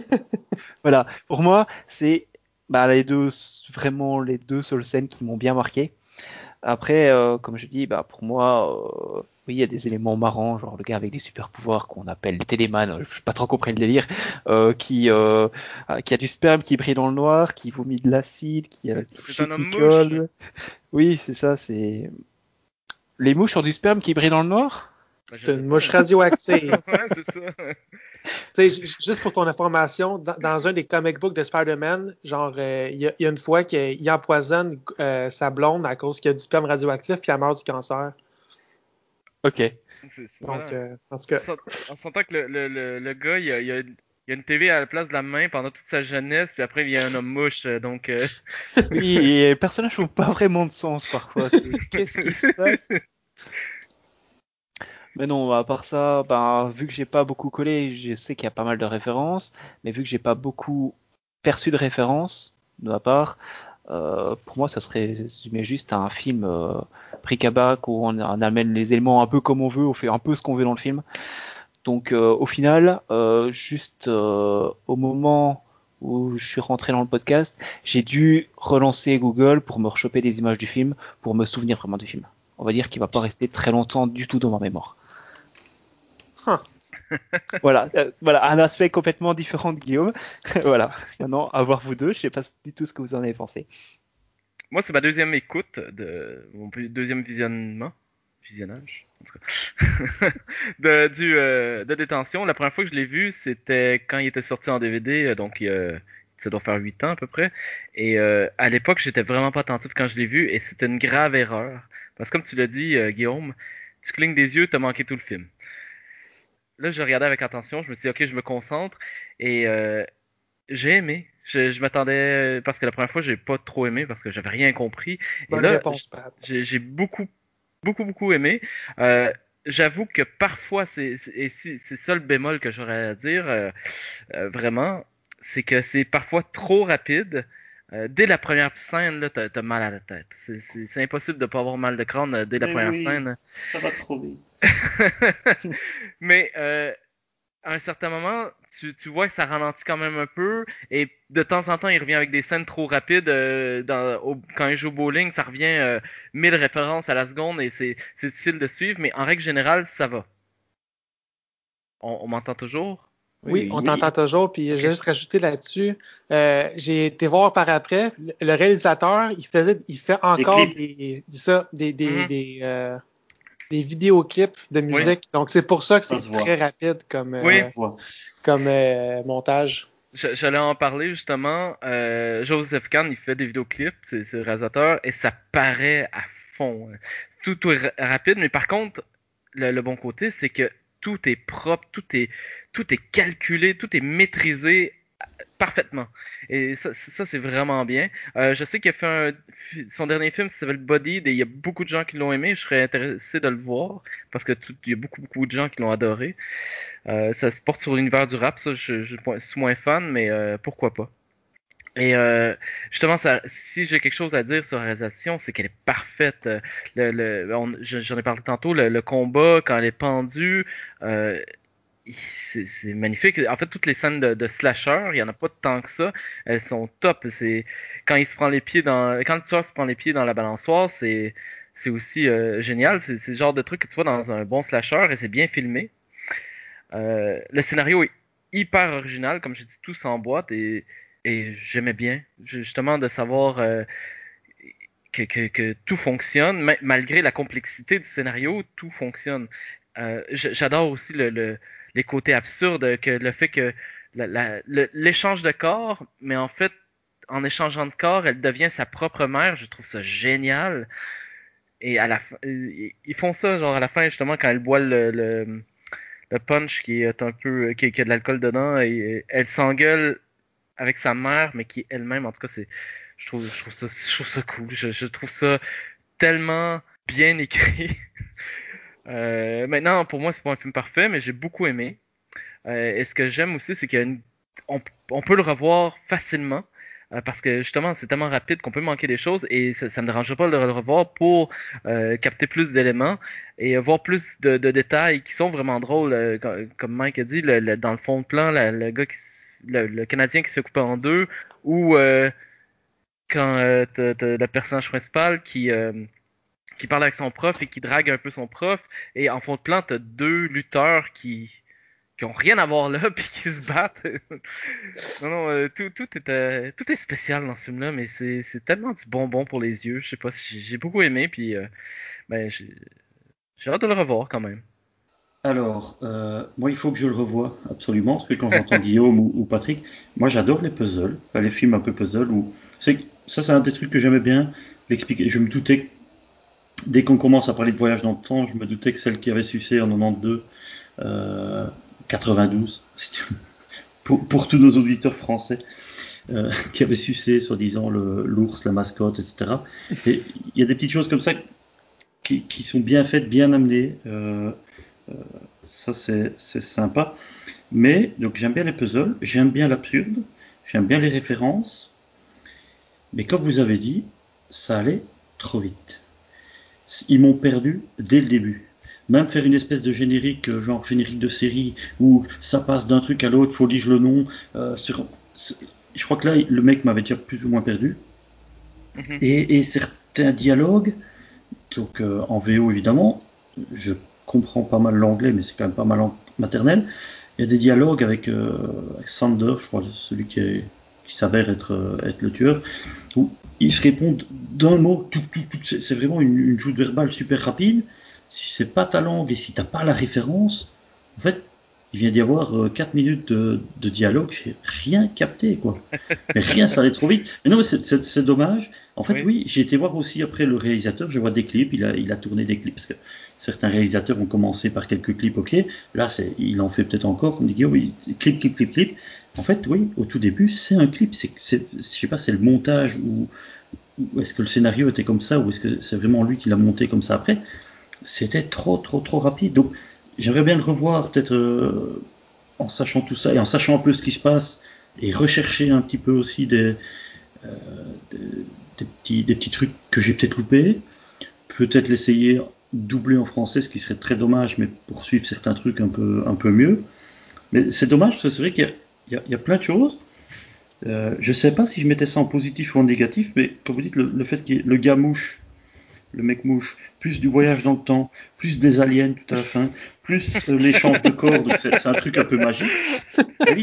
Voilà, pour moi, c'est bah, les deux, vraiment les deux seules scènes qui m'ont bien marqué. Après, euh, comme je dis, bah, pour moi, euh, oui, il y a des éléments marrants, genre le gars avec des super pouvoirs qu'on appelle les téléman, je sais pas trop compris le délire, euh, qui, euh, ah, qui a du sperme qui brille dans le noir, qui vomit de l'acide, qui a
homme
qui colle. Oui, c'est ça, c'est. Les mouches ont du sperme qui brille dans le noir?
Je
C'est une mouche radioactive. (laughs)
ouais, c'est ça.
Juste pour ton information, dans, dans un des comic books de Spider-Man, genre, euh, il y, a- il y a une fois qu'il empoisonne euh, sa blonde à cause qu'il y a du sperme radioactif puis elle meurt du cancer.
Ok.
C'est- c'est-
Donc, euh, en tout cas,
On s'ent- On s'entend que le, le, le, le gars, il y a, il y a- il y a une TV à la place de la main pendant toute sa jeunesse, puis après il y a un homme mouche, donc. euh,
Oui, et les personnages n'ont pas vraiment de sens parfois. c'est- Qu'est-ce qui se passe? (laughs) Mais non, à part ça, ben, vu que j'ai pas beaucoup collé, je sais qu'il y a pas mal de références, mais vu que j'ai pas beaucoup perçu de références de ma part, euh, pour moi, ça serait résumé juste à un film euh, bric à brac où on, amène les éléments un peu comme on veut, on fait un peu ce qu'on veut dans le film. Donc, euh, au final, euh, juste au moment où je suis rentré dans le podcast, j'ai dû relancer Google pour me rechoper des images du film, pour me souvenir vraiment du film. On va dire qu'il va pas rester très longtemps du tout dans ma mémoire.
Huh. (laughs)
voilà, euh, voilà, un aspect complètement différent de Guillaume. (laughs) voilà. Maintenant, à voir vous deux, je sais pas du tout ce que vous en avez pensé.
Moi, c'est ma deuxième écoute de mon deuxième visionnement, visionnage, en tout cas, (laughs) de, du, euh, de détention. La première fois que je l'ai vu, c'était quand il était sorti en DVD, euh, donc ça doit faire 8 ans à peu près. Et à l'époque, j'étais vraiment pas attentif quand je l'ai vu, et c'était une grave erreur. Parce que comme tu l'as dit, Guillaume, tu clignes des yeux, t'as manqué tout le film. Là, je regardais avec attention, je me suis dit, ok, je me concentre, et euh, j'ai aimé. Je, je m'attendais, parce que la première fois, j'ai pas trop aimé, parce que j'avais rien compris. Et là,
réponse,
j'ai j'ai beaucoup, beaucoup, beaucoup aimé. Euh, J'avoue que parfois, c'est c'est- et si- c'est ça le bémol que j'aurais à dire, euh, euh, vraiment, c'est que c'est parfois trop rapide. Euh, dès la première scène, là, t'as t'as mal à la tête. C'est- C'est c'est impossible de pas avoir mal de crâne euh, dès la
Mais
première
oui.
scène.
Ça va trop vite. (laughs)
Mais euh, à un certain moment, tu, tu vois que ça ralentit quand même un peu, et de temps en temps, il revient avec des scènes trop rapides. euh, dans, au- quand il joue au bowling, ça revient euh, 1000 références à la seconde, et c'est difficile de suivre, mais en règle générale, ça va. On, on m'entend toujours?
Oui, on t'entend toujours. Puis j'ai juste rajouté là-dessus, euh, j'ai été voir par après, le, réalisateur, il faisait, il fait encore
clips.
des, des, ça, des, des,
Mhm.
des, euh, des vidéoclips de musique. Donc c'est pour ça que
Ça
c'est
voit.
très rapide comme, euh,
Oui.
Comme euh, montage.
Je- J'allais en parler justement. Euh, Joseph Kahn, il fait des vidéoclips, c'est c'est le réalisateur, et ça paraît à fond. Tout, tout est ra- rapide, mais par contre, le, le bon côté, c'est que tout est propre, tout est, tout est calculé, tout est maîtrisé parfaitement. Et ça, c'est vraiment bien. Euh, je sais qu'il a fait son dernier film, s'appelle Bodied, et il y a beaucoup de gens qui l'ont aimé. Je serais intéressé de le voir, parce que tout- il y a beaucoup, beaucoup de gens qui l'ont adoré. Euh, ça se porte sur l'univers du rap, ça, je, suis moins fan, mais euh, pourquoi pas. Et justement, si j'ai quelque chose à dire sur la réalisation, c'est qu'elle est parfaite. J'en ai parlé tantôt, le, le combat, quand elle est pendue, euh, c'est magnifique. En fait, toutes les scènes de, slasher, il y en a pas tant que ça. Elles sont top. C'est quand il se prend les pieds dans, quand le tueur se prend les pieds dans la balançoire, c'est c'est aussi euh, génial. C'est le genre de truc que tu vois dans un bon slasher et c'est bien filmé. Euh, le scénario est hyper original, comme je dis, tout s'emboîte et, et j'aimais bien, justement, de savoir euh, que, que, tout fonctionne, ma- malgré la complexité du scénario, tout fonctionne. J'adore aussi le, le- les côtés absurdes, que le fait que l'échange de corps, mais en fait, en échangeant de corps, elle devient sa propre mère. Je trouve ça génial. Et à la fin, ils font ça, genre à la fin, justement, quand elle boit le, punch qui est un peu, qui, qui a de l'alcool dedans, et elle s'engueule avec sa mère, mais qui elle-même, en tout cas, c'est, je trouve, je trouve ça, cool. Je trouve ça tellement bien écrit. (laughs) Euh, maintenant, pour moi, c'est pas un film parfait, mais j'ai beaucoup aimé. Euh, et ce que j'aime aussi, c'est qu'on on peut le revoir facilement. euh, parce que justement, c'est tellement rapide qu'on peut manquer des choses et ça, ça me dérangerait pas de le revoir pour euh, capter plus d'éléments et voir plus de, détails qui sont vraiment drôles. euh, comme, Mike a dit, dans le fond de plan, la- le gars qui, le, le Canadien qui se fait couper en deux, ou quand le personnage principal qui qui parle avec son prof et qui drague un peu son prof, et en fond de plan, t'as deux lutteurs qui qui ont rien à voir là (laughs) puis qui se battent. non non, euh, tout tout est euh, tout est spécial dans ce film-là, mais c'est c'est tellement du bonbon pour les yeux. Je sais pas, j'ai j'ai beaucoup aimé puis euh, ben j'ai j'ai hâte de le revoir quand même.
Alors, euh, moi, il faut que je le revoie absolument, parce que quand j'entends (laughs) Guillaume ou, ou Patrick, moi, j'adore les puzzles, les films un peu puzzles. C'est ça, c'est un des trucs que j'aimais bien l'expliquer. Je me doutais, que dès qu'on commence à parler de voyage dans le temps, je me doutais que celle qui avait succès en 92, euh, 92, si tu veux, pour, pour tous nos auditeurs français, euh, (laughs) qui avait sucé, soi-disant, l'ours, la mascotte, etc. Et il y a des petites choses comme ça qui, qui sont bien faites, bien amenées. euh, euh, ça, c'est sympa. Mais, donc, j'aime bien les puzzles, j'aime bien l'absurde, j'aime bien les références. Mais comme vous avez dit, ça allait trop vite. Ils m'ont perdu dès le début. Même faire une espèce de générique, euh, genre générique de série, où ça passe d'un truc à l'autre, faut lire le nom. euh, sur- je crois que là, le mec m'avait déjà plus ou moins perdu.
Mhm.
Et, et certains dialogues, donc euh, en VO évidemment, je comprends pas mal l'anglais, mais c'est quand même pas mal en maternelle. Il y a des dialogues avec, euh, avec Sander, je crois, celui qui, est- qui s'avère être, euh, être le tueur, où ils se répondent d'un mot, tout, tout, tout. C'est vraiment une, une joute verbale super rapide. Si c'est pas ta langue et si t'as pas la référence, en fait, il vient d'y avoir 4 minutes de, de dialogue, j'ai rien capté, quoi. (laughs) Mais rien, ça allait trop vite. Mais non, mais c'est- dommage. En fait,
Oui.
oui, j'ai été voir aussi après le réalisateur, je vois des clips, il a, il a tourné des clips, parce que certains réalisateurs ont commencé par quelques clips, ok. Là, c'est, il en fait peut-être encore, on dit, oui, clip, clip, clip, clip. En fait, oui, au tout début, c'est un clip, c'est, c'est, je sais pas, c'est le montage ou, est-ce que le scénario était comme ça ou est-ce que c'est vraiment lui qui l'a monté comme ça après. C'était trop, trop, trop rapide. Donc, j'aimerais bien le revoir, peut-être euh, en sachant tout ça et en sachant un peu ce qui se passe et rechercher un petit peu aussi des, euh, des, petits, des petits trucs que j'ai peut-être loupés. Peut-être l'essayer doubler en français, ce qui serait très dommage, mais poursuivre certains trucs un peu, un peu mieux. Mais c'est dommage parce que c'est vrai qu'il y a, y a- il y a plein de choses. Euh, je sais pas si je mettais ça en positif ou en négatif, mais comme vous dites, le, le fait ait le gars mouche, le mec mouche, plus du voyage dans le temps, plus des aliens tout à la fin, plus euh, l'échange de corps, c'est un truc un peu magique. Oui,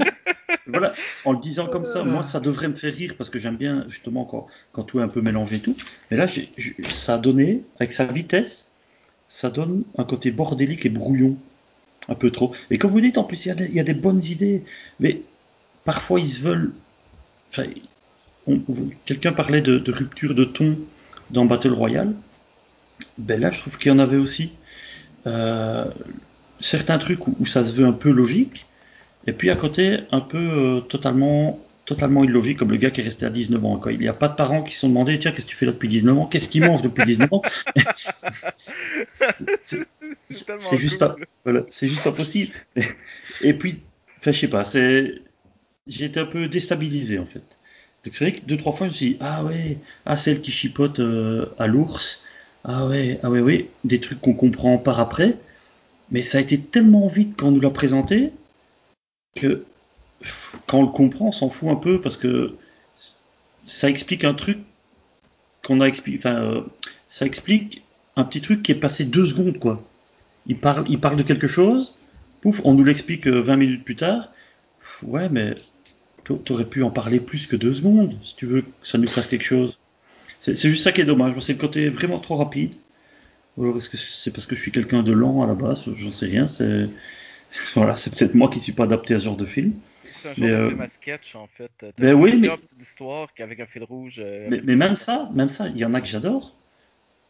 voilà, en le disant comme ça, moi ça devrait me faire rire parce que j'aime bien justement quand, quand tout est un peu mélangé et tout. Mais là, ça a donné, avec sa vitesse, ça donne un côté bordélique et brouillon. Un peu trop. Et comme vous dites, en plus, il y a des, bonnes idées. Mais parfois, ils se veulent. Enfin, quelqu'un parlait de, rupture de ton dans Battle Royale. Ben là, je trouve qu'il y en avait aussi. Euh, certains trucs où, où ça se veut un peu logique. Et puis à côté, un peu euh, totalement, totalement illogique, comme le gars qui est resté à 19 ans. Quoi. Il n'y a pas de parents qui se sont demandé Tiens, qu'est-ce que tu fais là depuis 19 ans? Qu'est-ce qu'il mange depuis 19 ans? (laughs) C'est juste pas, voilà, juste pas possible. Et puis, je sais pas, c'est, j'ai été un peu déstabilisé en fait. C'est vrai que deux trois fois je me suis dit ah ouais, ah celle qui chipote euh, à l'ours, ah ouais, ah ouais, oui, des trucs qu'on comprend par après, mais ça a été tellement vite quand on nous l'a présenté que quand on le comprend, on s'en fout un peu parce que ça explique un truc qu'on a expliqué, enfin, euh, ça explique un petit truc qui est passé deux secondes quoi. Il parle, il parle de quelque chose, pouf, on nous l'explique euh, 20 minutes plus tard. Ouais, mais t'a- t'aurais pu en parler plus que deux secondes si tu veux que ça nous fasse quelque chose. C'est juste ça qui est dommage. C'est le côté vraiment trop rapide. Ou alors est-ce que c'est parce que je suis quelqu'un de lent à la base? J'en sais rien. C'est (laughs) voilà, peut-être moi qui suis pas adapté à ce genre de film.
C'est un genre
Mais,
de
euh,
film à sketch en fait. T'as
ben oui, mais-
un fil rouge. euh,
Mais, mais même ça, même ça, il y en a que j'adore.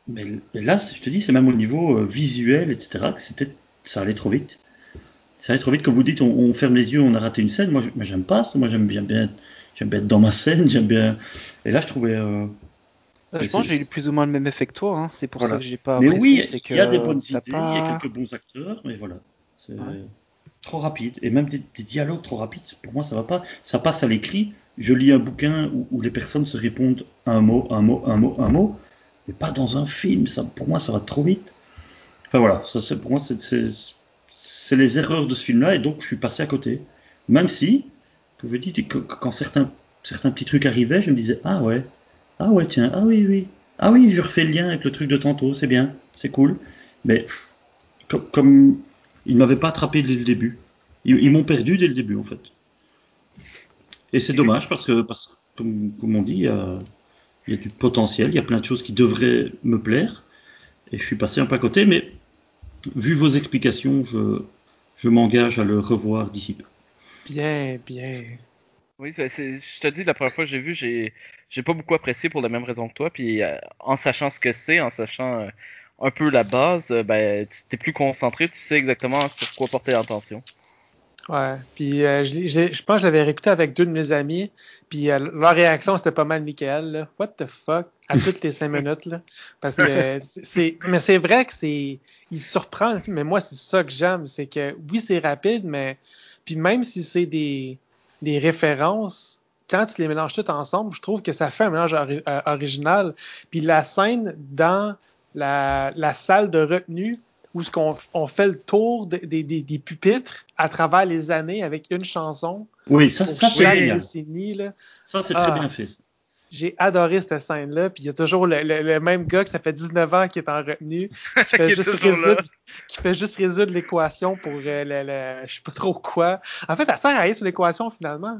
Mais, mais là, je te dis, c'est même au niveau euh, visuel, etc. que c'était, ça allait trop vite. Ça allait trop vite. Comme vous dites, on, on ferme les yeux, on a raté une scène. Moi, j'aime pas ça. Moi, j'aime bien, bien, j'aime bien être dans ma scène. J'aime bien. Et là, je trouvais, euh,
Euh,
Mais
Je pense que j'ai eu plus ou moins le même effet que toi, hein. c'est pour
Voilà.
ça que j'ai pas
Mais oui,
c'est
il y a
que
des bonnes idées, il y a quelques bons acteurs, mais voilà. C'est
Ouais.
Trop rapide. Et même des, dialogues trop rapides, pour moi, ça va pas. Ça passe à l'écrit. Je lis un bouquin où, les personnes se répondent un mot, un mot, un mot, un mot, mais pas dans un film. Ça, pour moi, ça va trop vite. Enfin voilà, ça, pour moi, c'est- les erreurs de ce film-là, et donc je suis passé à côté. Même si, comme je dis, que- que- quand certains, certains petits trucs arrivaient, je me disais, ah ouais, ah ouais, tiens, ah oui, oui. Ah oui, je refais le lien avec le truc de tantôt, c'est bien, c'est cool. Mais comme ils ne m'avaient pas attrapé dès le début. Ils, m'ont perdu dès le début, en fait. Et c'est dommage parce que, comme, on dit, il y, a, du potentiel, il y a plein de choses qui devraient me plaire. Et je suis passé un peu à côté, mais vu vos explications, je, m'engage à le revoir d'ici peu.
Bien, bien.
Oui, je te dis, la première fois que j'ai vu, j'ai j'ai pas beaucoup apprécié pour la même raison que toi. Puis euh, en sachant ce que c'est, en sachant euh, un peu la base, euh, ben tu t'es plus concentré, tu sais exactement sur quoi porter l'attention.
Ouais. Puis euh, je, je pense que je l'avais réécouté avec deux de mes amis. Puis euh, leur réaction, c'était pas mal nickel. Là. What the fuck? À toutes les cinq (laughs) minutes. Là. Parce que c'est- c'est. Mais c'est vrai que c'est. Il surprend le film. Mais moi, c'est ça que j'aime. C'est que oui, c'est rapide, mais. Puis même si c'est des, des références, quand tu les mélanges toutes ensemble, je trouve que ça fait un mélange ori- euh, original. Puis la scène dans la, la salle de retenue où ce qu'on on fait le tour de- des- des- des pupitres à travers les années avec une chanson.
Oui, ça, ça c'est génial.
décennie, là.
Ça, c'est
Ah.
très bien fait. ça.
J'ai adoré cette scène-là. Puis il y a toujours le, le- le même gars que ça fait 19 ans qui est en retenue, (laughs) qui fait juste résoudre, qui fait juste résoudre l'équation pour euh, le, le- je sais pas trop quoi. En fait, elle sert à rien sur l'équation finalement.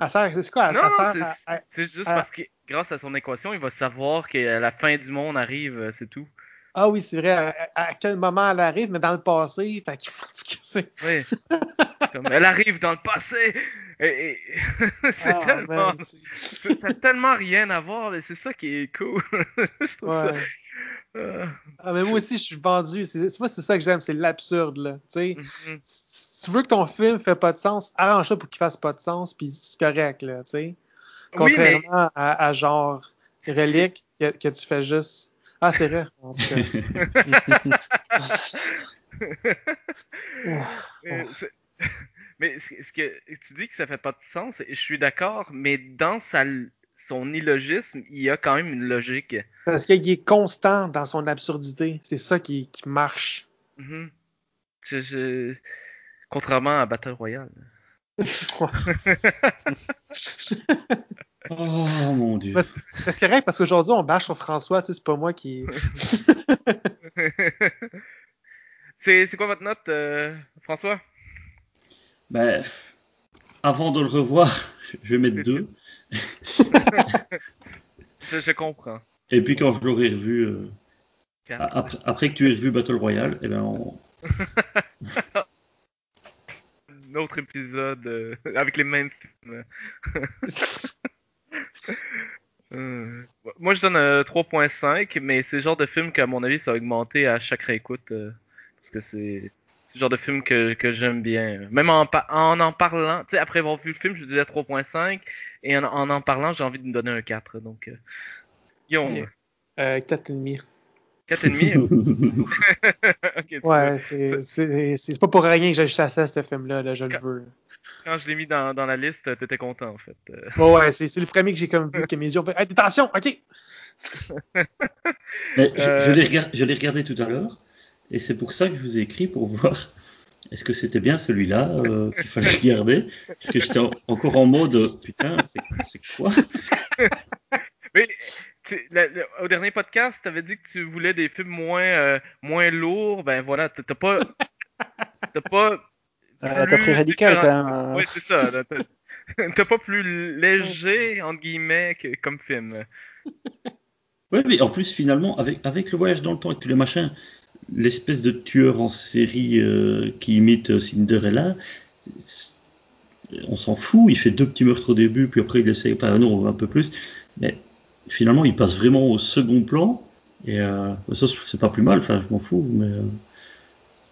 Elle sert, c'est quoi? Elle,
Non,
elle
non,
sert
c'est-
à- à-
C'est juste
à-
parce que grâce à son équation, il va savoir que la fin du monde arrive, euh, c'est tout.
Ah oui, c'est vrai. À, quel moment elle arrive, mais dans le passé. Fait que c'est.
Oui. Comme, elle arrive dans le passé. Et, et- (laughs) c'est
Ah,
tellement, ça a tellement rien à voir, mais c'est ça qui est cool. (laughs) je trouve
Ouais.
ça. euh,
Ah, mais moi aussi, je suis vendu. C'est, moi, c'est ça que j'aime, c'est l'absurde, là. Tu sais,
mhm.
si tu veux que ton film fait pas de sens, arrange ça pour qu'il fasse pas de sens, puis c'est correct, là, tu sais.
Oui, mais
Contrairement à, à genre Relique, que, que tu fais juste. Ah, c'est vrai. En tout cas. (laughs)
Mais ce que tu dis que ça fait pas de sens, et je suis d'accord, mais dans sa, son illogisme, il y a quand même une logique.
Parce qu'il est constant dans son absurdité. C'est ça qui, qui marche.
Mhm. Je- je- Contrairement à Battle Royale. (laughs)
Oh mon dieu.
Parce- C'est correct parce qu'aujourd'hui, on bâche sur François, tu sais, c'est pas moi qui. (laughs)
c'est quoi votre note, euh, François?
Ben, avant de le revoir, je vais mettre deux. (laughs)
je, je comprends.
Et puis quand je l'aurai revu, euh, après que tu aies revu Battle Royale, eh ben on...
Un autre épisode euh, avec les mêmes films. (laughs) Euh, moi, je donne euh, 3.5, mais c'est le genre de film qu'à mon avis, ça va augmenter à chaque réécoute. euh, parce que c'est le genre de film que, que j'aime bien. Même en, pa- en en parlant, tu sais, après avoir vu le film, je disais 3.5, et en, en en parlant, j'ai envie de me donner un 4. Donc, euh, Guillaume,
Ok. Euh, 4,5.
4,5 (laughs) Ok, tu vois.
Ouais, c'est, c'est, c'est pas pour rien que j'ai chassé à ce film-là, là, je le veux.
Quand je l'ai mis dans, dans la liste, t'étais content en fait. Euh,
Ouais, c'est, c'est le premier que j'ai comme vu que mes yeux ont fait Hey, attention, ok! (laughs)
Mais je,
Euh.
je l'ai regard- regardé tout à l'heure, et c'est pour ça que je vous ai écrit pour voir est-ce que c'était bien celui-là euh, qu'il fallait regarder. Parce que j'étais en- encore en mode putain, c'est c'est quoi? (laughs)
Mais au dernier podcast, tu avais dit que tu voulais des films moins, euh, moins lourds. Ben voilà, t'as pas. (laughs) T'as pas.
Euh, t'as pris radical quand même. euh.
Oui, c'est ça. (laughs) T'as pas plus léger, entre guillemets, que, comme film.
Ouais, mais en plus, finalement, avec, avec le voyage dans le temps, avec tous les machins, l'espèce de tueur en série euh, qui imite Cinderella, on s'en fout. Il fait deux petits meurtres au début, puis après il essaye, pas non, un peu plus. Mais finalement, il passe vraiment au second plan. Et euh, ça, c'est pas plus mal. Enfin, je m'en fous. Mais euh,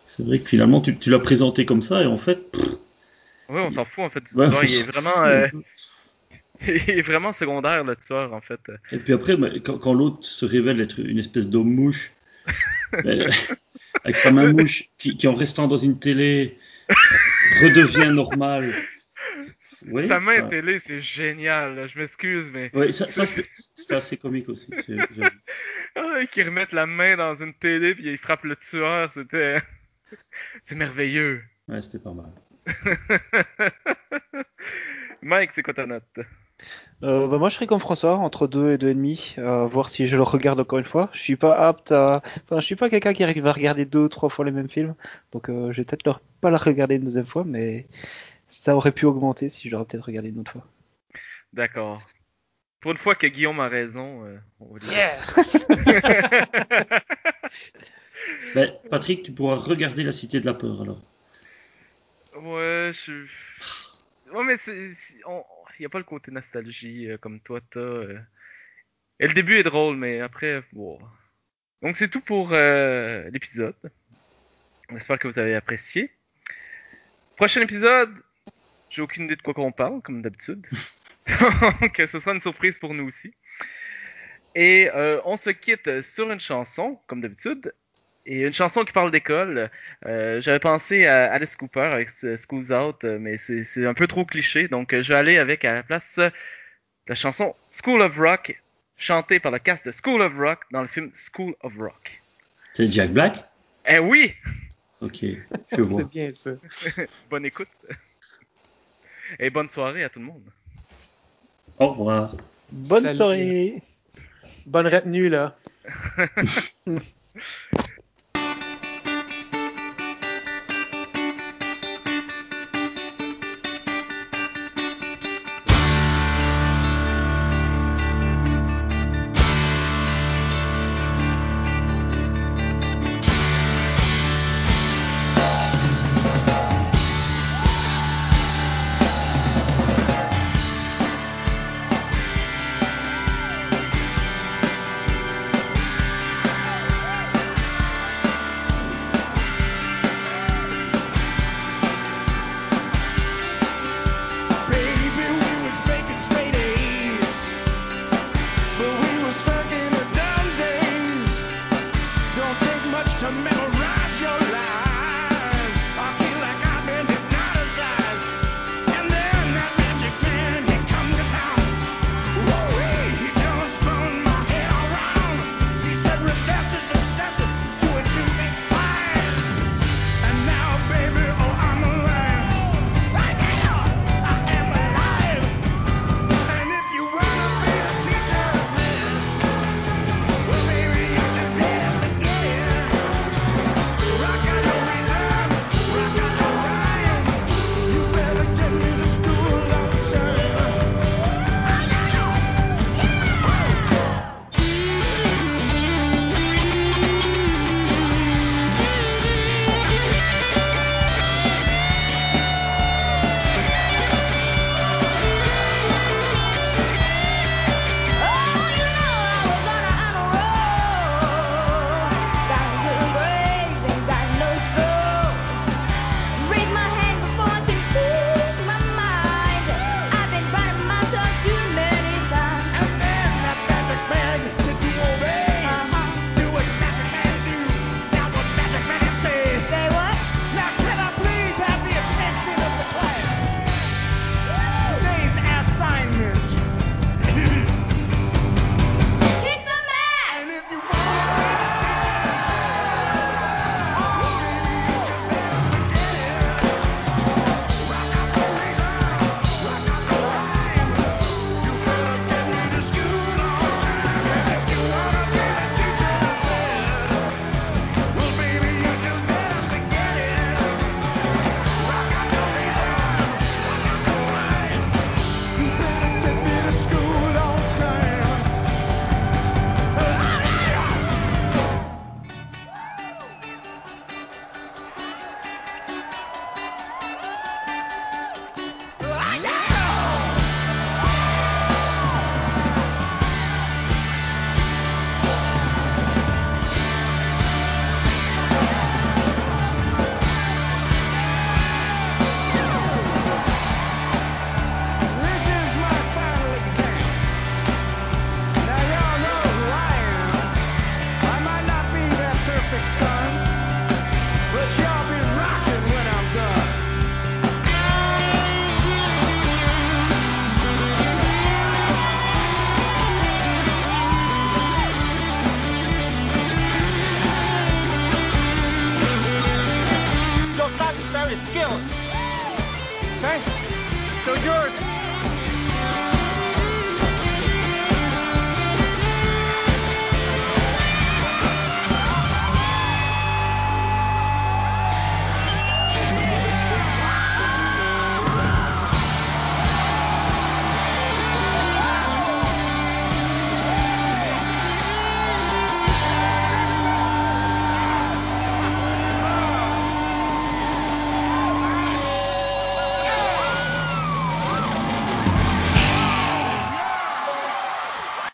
c'est vrai que finalement, tu, tu l'as présenté comme ça, et en fait, pff,
Oui, on s'en fout en fait.
ouais,
il est vraiment. euh. (laughs) Il est vraiment secondaire, le tueur, en fait.
Et puis après, quand, quand l'autre se révèle être une espèce d'homme mouche, (laughs) avec sa main mouche, qui, qui en restant dans une télé redevient normal. Oui,
Sa main
enfin,
télé, c'est génial. là. Je m'excuse, mais.
ouais, ça, ça, (laughs) c'était c'était assez comique aussi.
Ah, qu'ils remettent la main dans une télé puis ils frappent le tueur, c'était. (laughs) c'est merveilleux.
Ouais, c'était pas mal. (laughs)
Mike, c'est quoi ta note?
Euh, bah, moi, je serais comme François, entre 2 et 2,5, euh, voir si je le regarde encore une fois. Je suis pas apte à. Enfin, je suis pas quelqu'un qui arrive à regarder deux ou trois fois les mêmes films. Donc, euh, je vais peut-être leur... pas la regarder une deuxième fois, mais ça aurait pu augmenter si je l'aurais peut-être regardé une autre fois.
D'accord. Pour une fois que Guillaume a raison, euh, on va dire. (laughs)
Ben, Patrick, tu pourras regarder La Cité de la Peur alors.
Ouais, je. Ouais, mais Il n'y a pas le côté nostalgie euh, comme toi, t'as. euh. Et le début est drôle, mais après. wow. Donc, c'est tout pour euh, l'épisode. J'espère que vous avez apprécié. Prochain épisode, j'ai aucune idée de quoi qu'on parle, comme d'habitude. (laughs) Donc, ce sera une surprise pour nous aussi. Et euh, on se quitte sur une chanson, comme d'habitude. Et une chanson qui parle d'école. Euh, J'avais pensé à Alice Cooper avec School's Out, mais c'est un peu trop cliché. Donc, je vais aller avec à la place la chanson School of Rock, chantée par le cast de School of Rock dans le film School of Rock.
C'est Jack Black?
Eh oui!
Ok, je vois. (laughs)
C'est bien ça.
bonne écoute. Et bonne soirée à tout le monde.
Au revoir.
Bonne
Salut.
soirée!
Bonne retenue, là. (laughs)